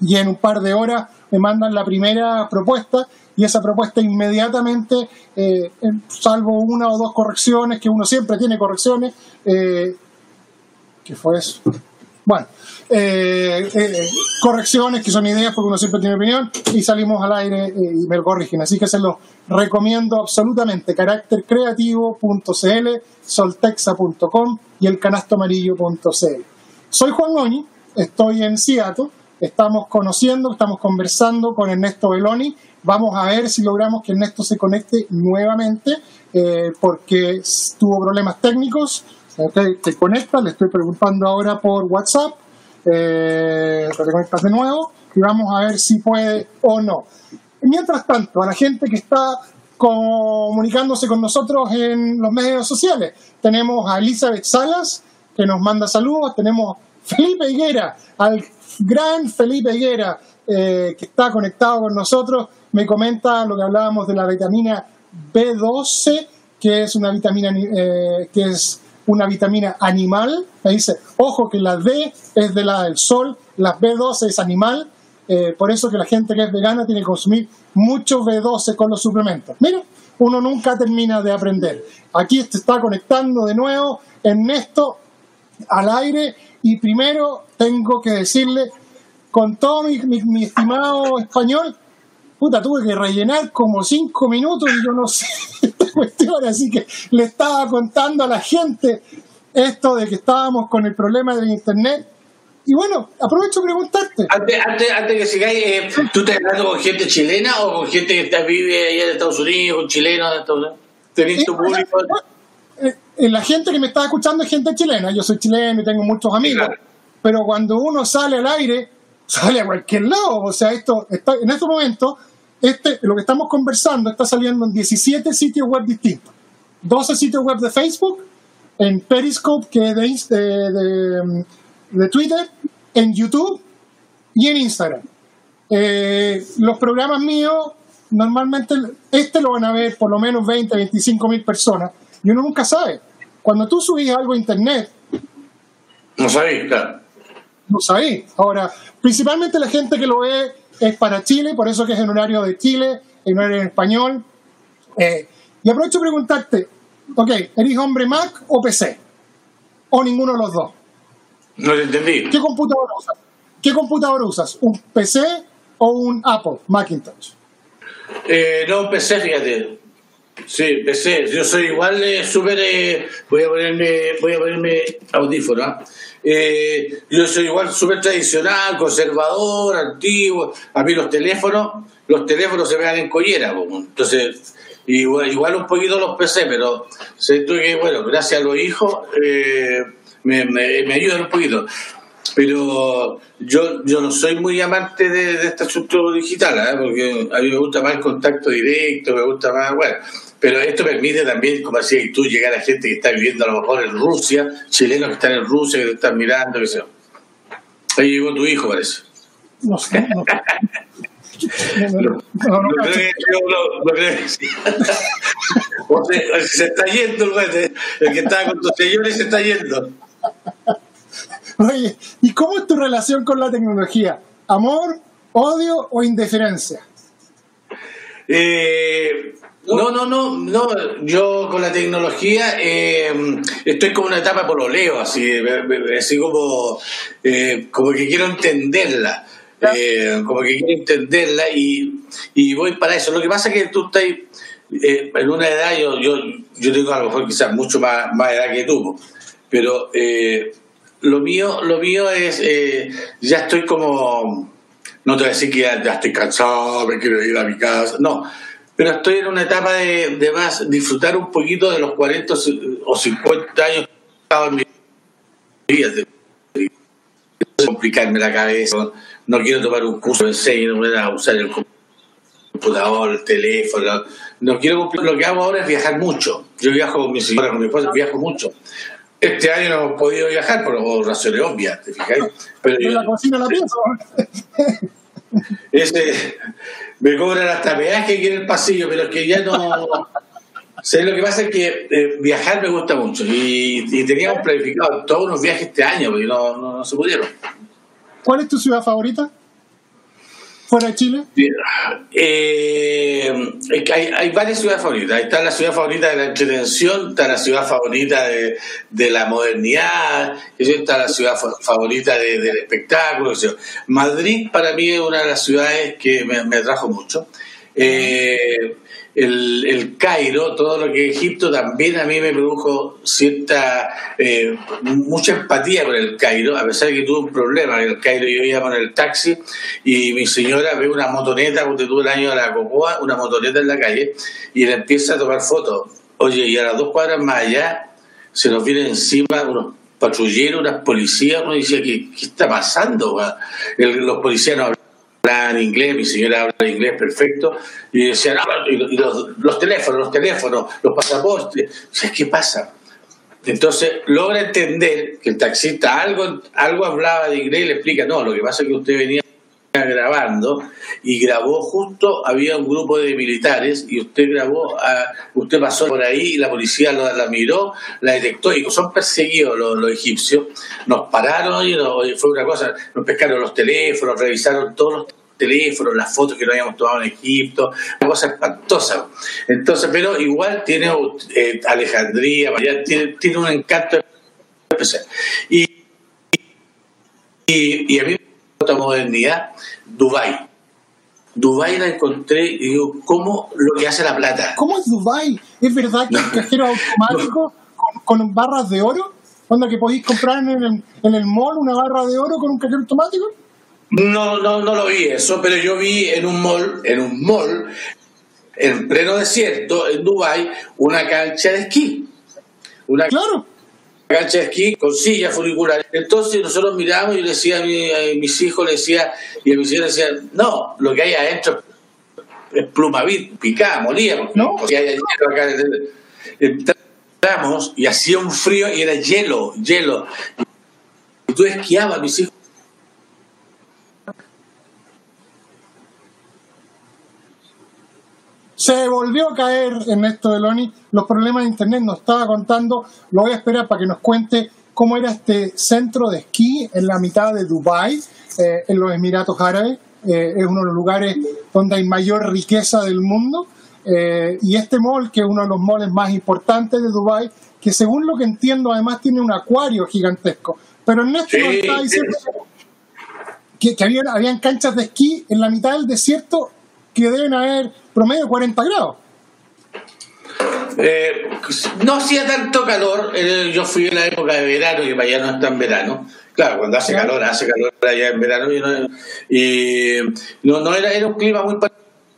Y en un par de horas me mandan la primera propuesta y esa propuesta inmediatamente, eh, salvo una o dos correcciones, que uno siempre tiene correcciones, eh, ¿qué fue eso? Bueno, eh, eh, correcciones que son ideas porque uno siempre tiene opinión y salimos al aire eh, y me lo corrigen. Así que se los recomiendo absolutamente. Caractercreativo.cl, soltexa.com y el canastoamarillo.cl. Soy Juan Goñi, estoy en Seattle, estamos conociendo, estamos conversando con Ernesto Beloni. Vamos a ver si logramos que Ernesto se conecte nuevamente porque tuvo problemas técnicos. Okay, te conecta, le estoy preguntando ahora por WhatsApp eh, reconectas de nuevo y vamos a ver si puede o no. Mientras tanto, a la gente que está comunicándose con nosotros en los medios sociales, tenemos a Elizabeth Salas, que nos manda saludos, tenemos Felipe Higuera, al gran Felipe Higuera, eh, que está conectado con nosotros, me comenta lo que hablábamos de la vitamina B12, que es una vitamina eh, que es una vitamina animal, me dice, ojo que la D es de la del sol, la B12 es animal, eh, por eso que la gente que es vegana tiene que consumir mucho B12 con los suplementos. Mira, uno nunca termina de aprender. Aquí está conectando de nuevo Ernesto al aire y primero tengo que decirle, con todo mi, estimado español, puta, tuve que rellenar como cinco minutos y yo no sé cuestión, así que le estaba contando a la gente esto de que estábamos con el problema del internet. Y bueno, aprovecho a preguntarte. Antes, antes, antes que sigáis, eh, ¿tú estás hablando con gente chilena o con gente que está, vive allá en Estados Unidos, con chilenos de Estados Unidos? ¿Tenés tu público? Eh, eh, la gente que me está escuchando es gente chilena. Yo soy chileno y tengo muchos amigos. Claro. Pero cuando uno sale al aire, sale a cualquier lado. O sea, esto está, en este momento este, lo que estamos conversando está saliendo en 17 sitios web distintos. 12 sitios web de Facebook, en Periscope, que es de, de, de Twitter, en YouTube y en Instagram. Eh, los programas míos, normalmente, este lo van a ver por lo menos 20, 25 mil personas, y uno nunca sabe. Cuando tú subís algo a internet, no sabéis, claro. No sabéis. Ahora, principalmente la gente que lo ve es para Chile, por eso que es en horario de Chile, en horario en español. Eh, y aprovecho a preguntarte, ok, ¿eres hombre Mac o PC? ¿O ninguno de los dos? No te entendí. ¿Qué computador usas? ¿Qué computador usas? ¿Un PC o un Apple Macintosh? Eh, no, PC, fíjate. Sí, PC. Yo soy igual eh, súper... Eh, voy a ponerme voy a ponerme audífono. ¿ah? Eh, yo soy igual súper tradicional, conservador, antiguo. A mí los teléfonos, los teléfonos se me dan en collera. po. Entonces, igual, igual un poquito los PC, pero siento que, bueno, gracias a los hijos eh, me, me, me ayudan un poquito. Pero yo, yo no soy muy amante de, de este asunto digital, ¿eh? porque a mí me gusta más el contacto directo, me gusta más, bueno, pero esto permite también, como decías tú, llegar a gente que está viviendo a lo mejor en Rusia, chilenos que están en Rusia, que te están mirando, que sea. Ahí llegó tu hijo, parece. No sé. No, no, no, no, No creo que- no, no, no creo que sí. O sea, se está yendo el güey, el que estaba con tus señores se está yendo. Oye, ¿y cómo es tu relación con la tecnología? ¿Amor, odio o indiferencia? Eh, no, no, no, no. Yo con la tecnología eh, estoy como una etapa pololeo, así, así como, eh, como que quiero entenderla. eh, como que quiero entenderla y, y voy para eso. Lo que pasa es que tú estás en una edad, yo, yo, yo tengo a lo mejor quizás mucho más, más edad que tú, pero eh, lo mío, lo mío es, eh, ya estoy como, no te voy a decir que ya, ya estoy cansado, me quiero ir a mi casa, no, pero estoy en una etapa de, de más disfrutar un poquito de los 40 o 50 años que he estado en mi vida. complicarme la cabeza, no, quiero tomar un curso de enseño, no voy a usar el computador, el teléfono, no quiero lo que hago ahora es viajar mucho. Yo viajo con mi señora, con mi esposa, viajo mucho. Este año no hemos podido viajar por razones obvias, ¿te fijáis? Pero En yo, la cocina la pienso. ese, me cobran hasta peaje aquí en el pasillo, pero es que ya no. ¿Sabes? Lo que pasa es que eh, viajar me gusta mucho y, teníamos planificado todos unos viajes este año, pero no, no se pudieron. ¿Cuál es tu ciudad favorita? Fuera Chile? Eh, hay, hay, varias ciudades favoritas. Está la ciudad favorita de la entretención, está la ciudad favorita de, de la modernidad, está la ciudad favorita de, del espectáculo. Madrid para mí es una de las ciudades que me, me atrajo mucho. Eh, el, el, Cairo, todo lo que es Egipto, también a mí me produjo cierta, eh, mucha empatía con el Cairo, a pesar de que tuve un problema. En el Cairo yo iba con el taxi y mi señora ve una motoneta, porque tuve el año de la Cocoa, una motoneta en la calle, y le empieza a tomar fotos. Oye, y a las dos cuadras más allá se nos viene encima unos patrulleros, unas policías, uno dice, ¿qué, qué está pasando? los policías no en inglés, mi señora habla inglés perfecto, y decían, y los, teléfonos, los teléfonos, los pasaportes, ¿qué pasa? Entonces logra entender que el taxista algo, algo hablaba de inglés y le explica, no, lo que pasa es que usted venía grabando y grabó justo, había un grupo de militares y usted grabó, usted pasó por ahí y la policía la, miró, la detectó y son perseguidos los, egipcios, nos pararon y fue una cosa, nos pescaron los teléfonos, revisaron todos los teléfonos, las fotos que no habíamos tomado en Egipto, una cosa espantosa. Entonces, pero igual tiene eh, Alejandría, tiene, tiene un encanto especial. Y, y, y a mí otra modernidad, Dubai. Dubai la encontré y digo, ¿cómo lo que hace la plata? ¿Cómo es Dubai? ¿Es verdad que es cajero automático con, barras de oro? ¿Onda que podéis comprar en el, en el mall una barra de oro con un cajero automático? No, no, no lo vi eso, pero yo vi en un mall, en un mall, en pleno desierto, en Dubai, una cancha de esquí. Una claro cancha de esquí con sillas furiculares. Entonces nosotros miramos y le decía a, mis hijos, le decía, y a mis hijos le decía, no, lo que hay adentro es pluma picada, molía, porque, ¿No? hay hielo acá. Entramos y hacía un frío y era hielo, hielo. Y tú esquiabas, mis hijos Se volvió a caer en esto de Loni. Los problemas de internet nos estaba contando. Lo voy a esperar para que nos cuente cómo era este centro de esquí en la mitad de Dubái, eh, en los Emiratos Árabes. Eh, es uno de los lugares donde hay mayor riqueza del mundo. Eh, y este mall, que es uno de los malls más importantes de Dubái, que según lo que entiendo además tiene un acuario gigantesco. Pero en este sí, está diciendo que, que había, habían canchas de esquí en la mitad del desierto que deben haber promedio 40 grados. Eh, no hacía tanto calor, eh, yo fui en la época de verano, y para allá no está en verano. Claro, cuando hace calor, hace calor allá en verano. Y, no, no, era, era un clima muy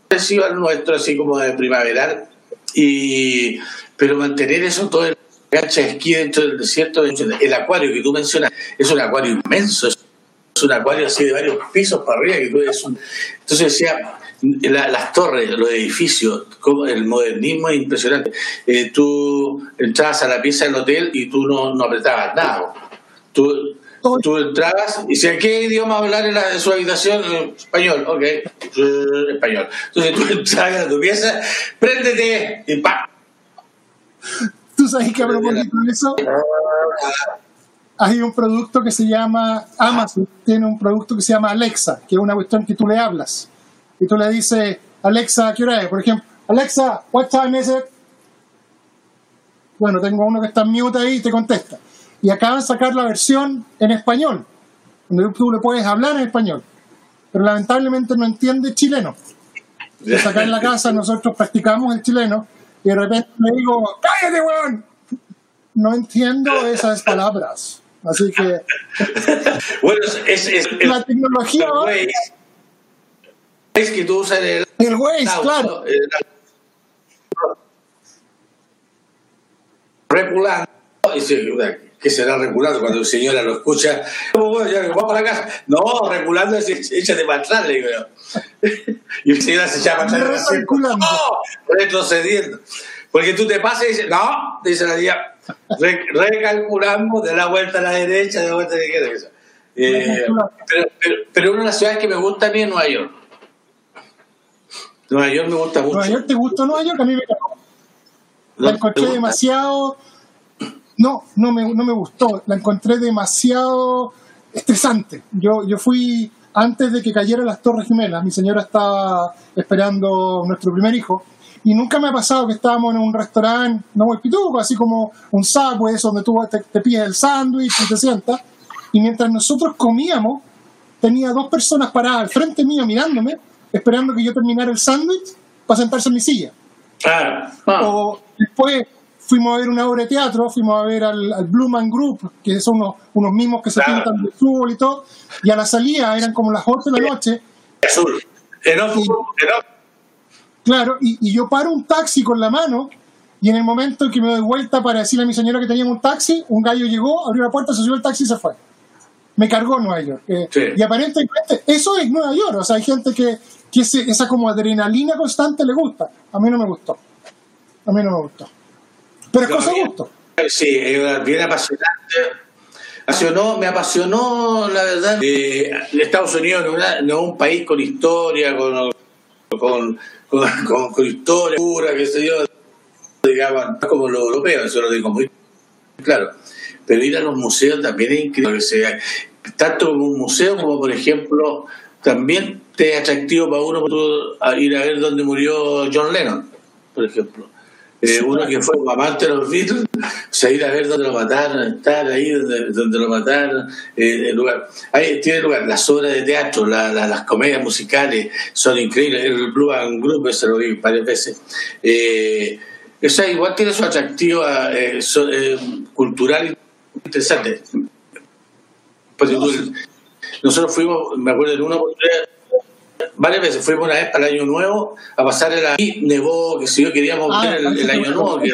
parecido al nuestro, así como de primaveral. Y, pero mantener eso todo el cancha de esquí dentro del desierto, el acuario que tú mencionas, es un acuario inmenso, es un acuario así de varios pisos para arriba. Que tú es un... Entonces decía, las torres, los edificios, el modernismo es impresionante. Eh, tú entrabas a la pieza del hotel y tú no, no apretabas nada. Tú, tú entrabas y decías, ¿qué idioma hablar en, la, su habitación? Eh, español, ok, español. Entonces tú entrabas a tu pieza, préndete y ¡pam! ¿Tú sabes que a propósito de eso? Hay un producto que se llama Amazon, tiene un producto que se llama Alexa, que es una cuestión que tú le hablas y tú le dices, Alexa, ¿qué hora es? Por ejemplo, Alexa, what time is it? Bueno, tengo uno que está en mute ahí y te contesta. Y acaban de sacar la versión en español, donde tú le puedes hablar en español, pero lamentablemente no entiende chileno. Entonces acá en la casa nosotros practicamos el chileno y de repente le digo, ¡cállate, weón! No entiendo esas palabras. Así que. bueno, es, es, la tecnología es que tú usas el. El Waze, claro. Reculando. ¿Qué será reculando cuando el señora lo escucha? Bueno, ya, vamos para la casa. No, reculando es échate para atrás, le digo yo. y el señora se llama atrás. Reculando. retrocediendo. Porque tú te pasas y dices, no, dice la tía, recalculando, de la vuelta a la derecha, de la vuelta a la izquierda. Eh, pero, pero, pero, una de las ciudades que me gusta a mí es Nueva York. Nueva York me gusta mucho. ¿Nueva York te gusta Nueva York? A mí me La encontré demasiado. No, no me, no me gustó. La encontré demasiado estresante. Yo, yo fui antes de que cayeran las Torres Gemelas. Mi señora estaba esperando nuestro primer hijo. Y nunca me ha pasado que estábamos en un restaurante, no muy pituco, así como un subway, eso donde tú te, te pides el sándwich y te sientas. Y mientras nosotros comíamos, tenía dos personas paradas al frente mío mirándome, esperando que yo terminara el sándwich para sentarse en mi silla. Ah, ah. O después fuimos a ver una obra de teatro, fuimos a ver al, al Blue Man Group, que son unos, unos mismos que se Claro. pintan de fútbol y todo, y a la salida eran como las 8 de la noche, azul. Enojo, enojo. claro, y, y yo paro un taxi con la mano, y en el momento en que me doy vuelta para decirle a mi señora que teníamos un taxi, un gallo llegó, abrió la puerta, se subió el taxi y se fue. Me cargó Nueva York. Eh, Sí. Y aparentemente eso es Nueva York, o sea, hay gente que, que ese- esa como adrenalina constante le gusta. A mí no me gustó. A mí no me gustó. Pero es cosa de gusto. Sí, bien apasionante. Apasionó, me apasionó, la verdad. Eh, Estados Unidos no, es no un país con historia, con, con, con, con- con historia pura, qué sé yo, digamos, como lo europeo, eso lo digo muy claro. Pero ir a los museos también es increíble. tanto como un museo como, por ejemplo, también te es atractivo para uno tú, a ir a ver dónde murió John Lennon, por ejemplo. Eh, uno que fue amante de los Beatles, o sea, ir a ver dónde lo mataron, estar ahí donde, donde lo mataron, eh, el lugar. Ahí tiene lugar, las obras de teatro, la- la- las comedias musicales son increíbles. El Blue and Group, ese lo vi varias veces. Eh, o sea, igual tiene su atractivo eh, so- cultural interesante. Pues, nosotros fuimos, me acuerdo, en una oportunidad, varias veces fuimos una vez el año nuevo a pasar el año y nevó, que si yo queríamos Ah, ver el, el año nuevo. que-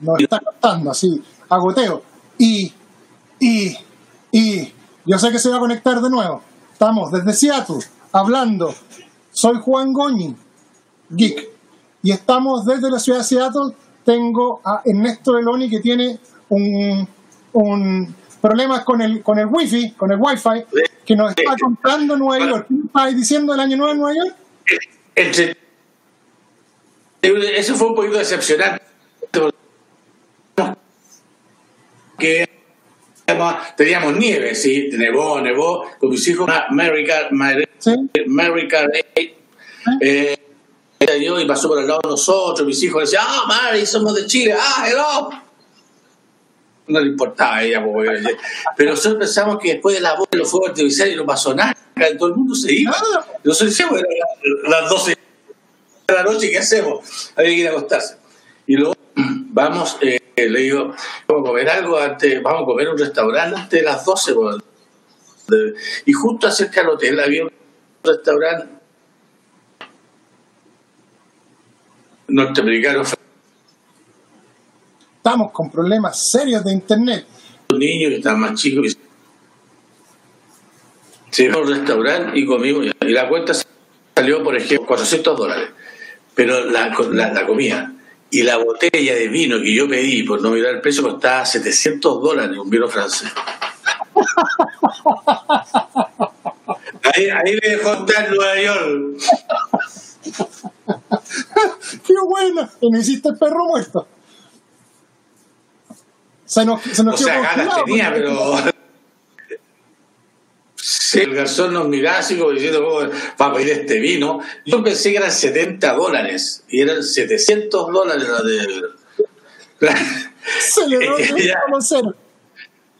Nos está costando así, agoteo. Y, y, y, yo sé que se va a conectar de nuevo. Estamos desde Seattle hablando. Soy Juan Goñi, geek. Y estamos desde la ciudad de Seattle. Tengo a Ernesto Beloni que tiene un, un problemas con el, con el wifi, con el wifi, que nos está comprando Nueva York. ¿Qué diciendo el año nuevo en Nueva York? entre- eso fue un poquito decepcionante. Que teníamos nieve, sí, nevó, nevó, con mis hijos, Mary, ¿Sí? Mary Carey, eh, era yo y pasó por el lado de nosotros, mis hijos decían, ah, Mary, somos de Chile, ah, hello. No le importaba a ella, porque- pero nosotros pensamos que después de la voz de los fuegos televisores no pasó nada, todo el mundo se iba. Nosotros decíamos, eran las 12 de la noche, ¿qué hacemos? Había que ir a acostarse. Y luego vamos, eh, le digo, vamos a comer algo antes, vamos a comer en un restaurante antes de las 12. po. De- Y justo acerca del hotel había un restaurante norteamericano, Estamos con problemas serios de internet. un niño que estaba más chico. y- Se a un restaurante y comimos. Y la cuenta salió, por ejemplo, 400 dólares. Pero la, la, la comida y la botella de vino que yo pedí, por no mirar el precio, costaba 700 dólares, un vino francés. Ahí, ahí me dejó estar Nueva York. ¡Qué bueno! Y no hiciste perro muerto. Se nos, se nos O sea, ganas tenía, pero. Sí, el garzón nos miraba así como diciendo, ¿cómo va a pedir este vino? Yo pensé que eran 70 dólares y eran 700 dólares la de. Se le ya-.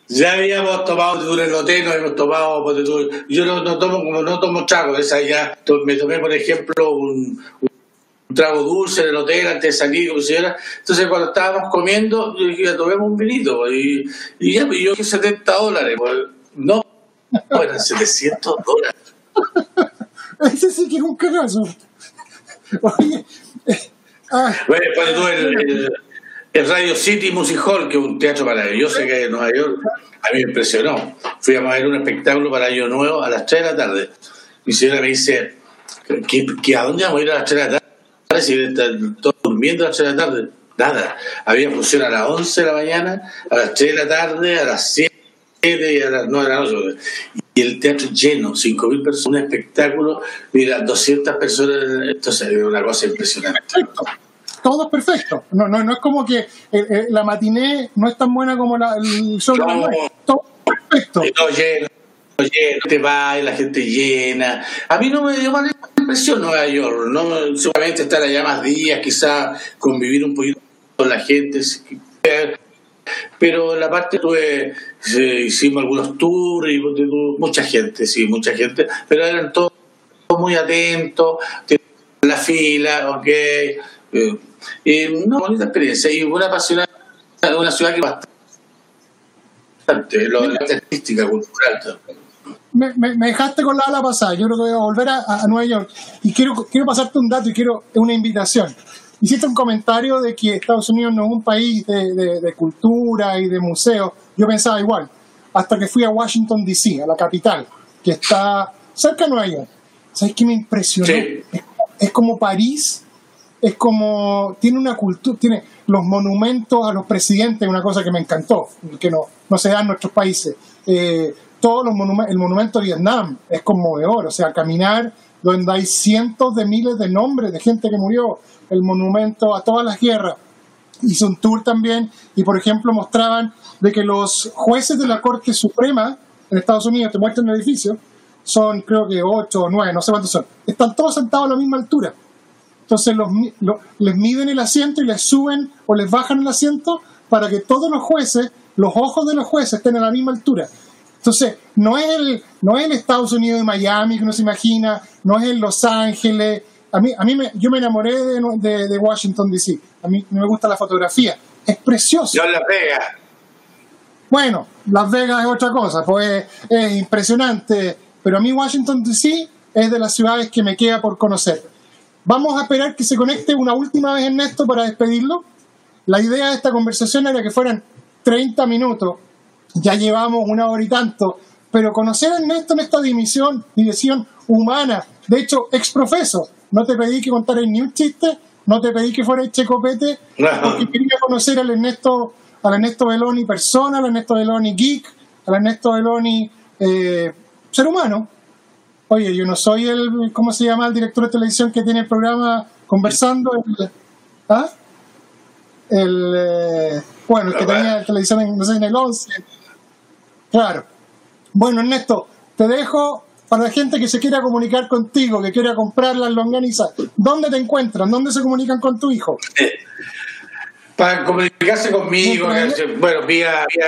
Ya habíamos tomado en el hotel, nos hemos tomado. tú, Yo no, no tomo como no tomo trago, esa ya. Me tomé, por ejemplo, un, un trago dulce en el hotel antes de salir, como si era. Entonces, cuando estábamos comiendo, yo dije, tomemos un vinito. pues, Y, y ya, pues, yo dije 70 dólares. Pues, no, no, eran 700 dólares. Ese sí que es un cagazo. Oye, eh, ah, Bueno, ponte tú el, el- el Radio City Music Hall, que es un teatro maravilloso que hay en Nueva York, a mí me impresionó. Fui a ver un espectáculo para Año Nuevo a las 3 de la tarde. Mi señora me dice, ¿qué, qué- a dónde vamos a ir a las 3 de la tarde? Si están todos durmiendo a las 3 de la tarde. Nada. Había función a las 11 de la mañana, a las 3 de la tarde, a las 7 y a las 9 de la noche. Y el teatro lleno, 5.000 personas, un espectáculo, mira, 200 personas. Entonces, es una cosa impresionante. todo es perfecto. No, no, no es como que eh, eh, la matiné no es tan buena como la, el de las No. Todo perfecto. Todo lleno, todo lleno, te va y la gente llena. A mí no me dio mala impresión Nueva York, ¿no? seguramente estar allá más días, quizás convivir un poquito con la gente. Pero la parte tuve, hicimos algunos tours y mucha gente, sí, mucha gente, pero eran todos muy atentos, la fila, ok. eh, y una bonita experiencia y una apasionante, una ciudad que bastante, lo, la artística, cultural. Me, me- me dejaste con la ala pasada. Yo creo que voy a volver a, a Nueva York. Y quiero, quiero pasarte un dato y quiero una invitación. Hiciste un comentario de que Estados Unidos no es un país de, de- de cultura y de museos. Yo pensaba igual. Hasta que fui a Washington, D.C., a la capital, que está cerca de Nueva York. ¿Sabes qué me impresionó? Sí. Es, es como París, es como. Tiene una cultura, tiene los monumentos a los presidentes, una cosa que me encantó, que no, no se da en nuestros países. Eh, todos los monumentos, el monumento a Vietnam es conmovedor, o sea, caminar donde hay cientos de miles de nombres de gente que murió, el monumento a todas las guerras. Hice un tour también y, por ejemplo, mostraban de que los jueces de la Corte Suprema en Estados Unidos, te muestran el edificio, son creo que ocho o nueve, no sé cuántos son. Están todos sentados a la misma altura. Entonces los, mi- lo- les miden el asiento y les suben o les bajan el asiento para que todos los jueces, los ojos de los jueces estén a la misma altura. Entonces, no es el, no es el Estados Unidos de Miami que uno se imagina, no es el Los Ángeles. A mí, a mí me, yo me enamoré de, de- de Washington DC. A mí me gusta la fotografía. Es precioso. Yo en Las Vegas. Bueno, Las Vegas es otra cosa, pues es impresionante, pero a mí Washington DC es de las ciudades que me queda por conocer. Vamos a esperar que se conecte una última vez Ernesto para despedirlo. La idea de esta conversación era que fueran 30 minutos, ya llevamos una hora y tanto, pero conocer a Ernesto en esta dimensión, dimensión humana, de hecho, exprofeso, no te pedí que contaras ni un chiste, no te pedí que fueras checopete, porque quería conocer al Ernesto, al Ernesto Beloni persona, al Ernesto Beloni geek, al Ernesto Beloni eh, ser humano. Oye, yo no soy el, ¿cómo se llama el director de televisión que tiene el programa conversando? El, ¿Ah? El, eh, bueno, el que tenía televisión en, no sé, en el 11. Claro. Bueno, Ernesto, te dejo para la gente que se quiera comunicar contigo, que quiera comprar las longanizas. ¿Dónde te encuentran? ¿Dónde se comunican con tu hijo? Para comunicarse conmigo, hace- bueno, vía, vía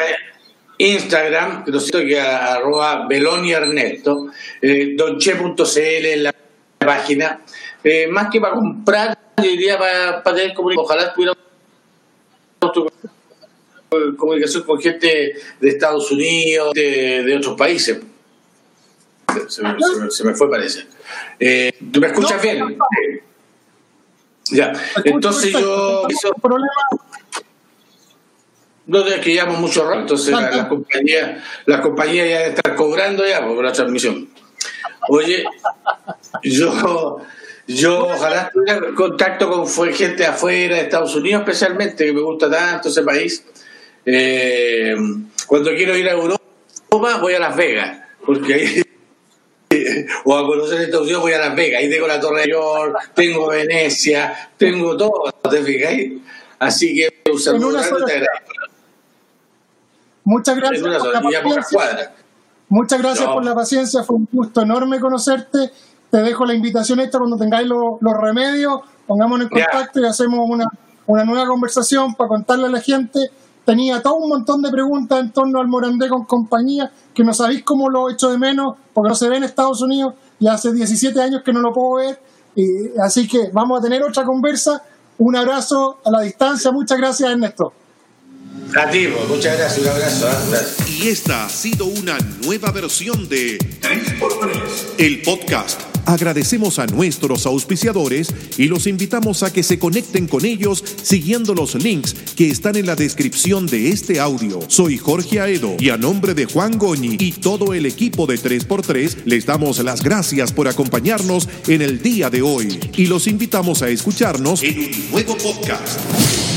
Instagram, lo siento que arroba Beloni Ernesto, eh, donche.cl en la página. Eh, más que para comprar, yo diría para, para tener comunicación. Ojalá tuviera comunicación con gente de Estados Unidos, de, de otros países. Se, me- se me- se me fue, parece. Eh, ¿Tú me escuchas No, bien? no, no. Ya. Entonces yo... Perfecto. No es que llevamos mucho rato, entonces la- las compañías, las compañías ya están cobrando ya por la transmisión. Oye, yo, yo ojalá tuviera contacto con gente afuera, de Estados Unidos especialmente, que me gusta tanto ese país. Eh, cuando quiero ir a Europa, voy a Las Vegas, porque ahí o a conocer Estados Unidos voy a Las Vegas, ahí tengo la Torre de York, tengo Venecia, tengo todo, ¿te fijáis? Así que un saludo grande. Muchas gracias por la paciencia. Muchas gracias No. por la paciencia, fue un gusto enorme conocerte. Te dejo la invitación esta cuando tengáis lo- los remedios, pongámonos en Ya. contacto y hacemos una, una nueva conversación para contarle a la gente. Tenía todo un montón de preguntas en torno al Morandé con compañía, que no sabéis cómo lo echo de menos, porque no se ve en Estados Unidos y hace 17 años que no lo puedo ver. Y, así que vamos a tener otra conversa. Un abrazo a la distancia. Muchas gracias, Ernesto. A ti, pues, muchas gracias, un abrazo. ¿eh? Gracias. Y esta ha sido una nueva versión de El Podcast. Agradecemos a nuestros auspiciadores y los invitamos a que se conecten con ellos siguiendo los links que están en la descripción de este audio. Soy Jorge Aedo y a nombre de Juan Goñi y todo el equipo de 3x3 les damos las gracias por acompañarnos en el día de hoy y los invitamos a escucharnos en un nuevo podcast.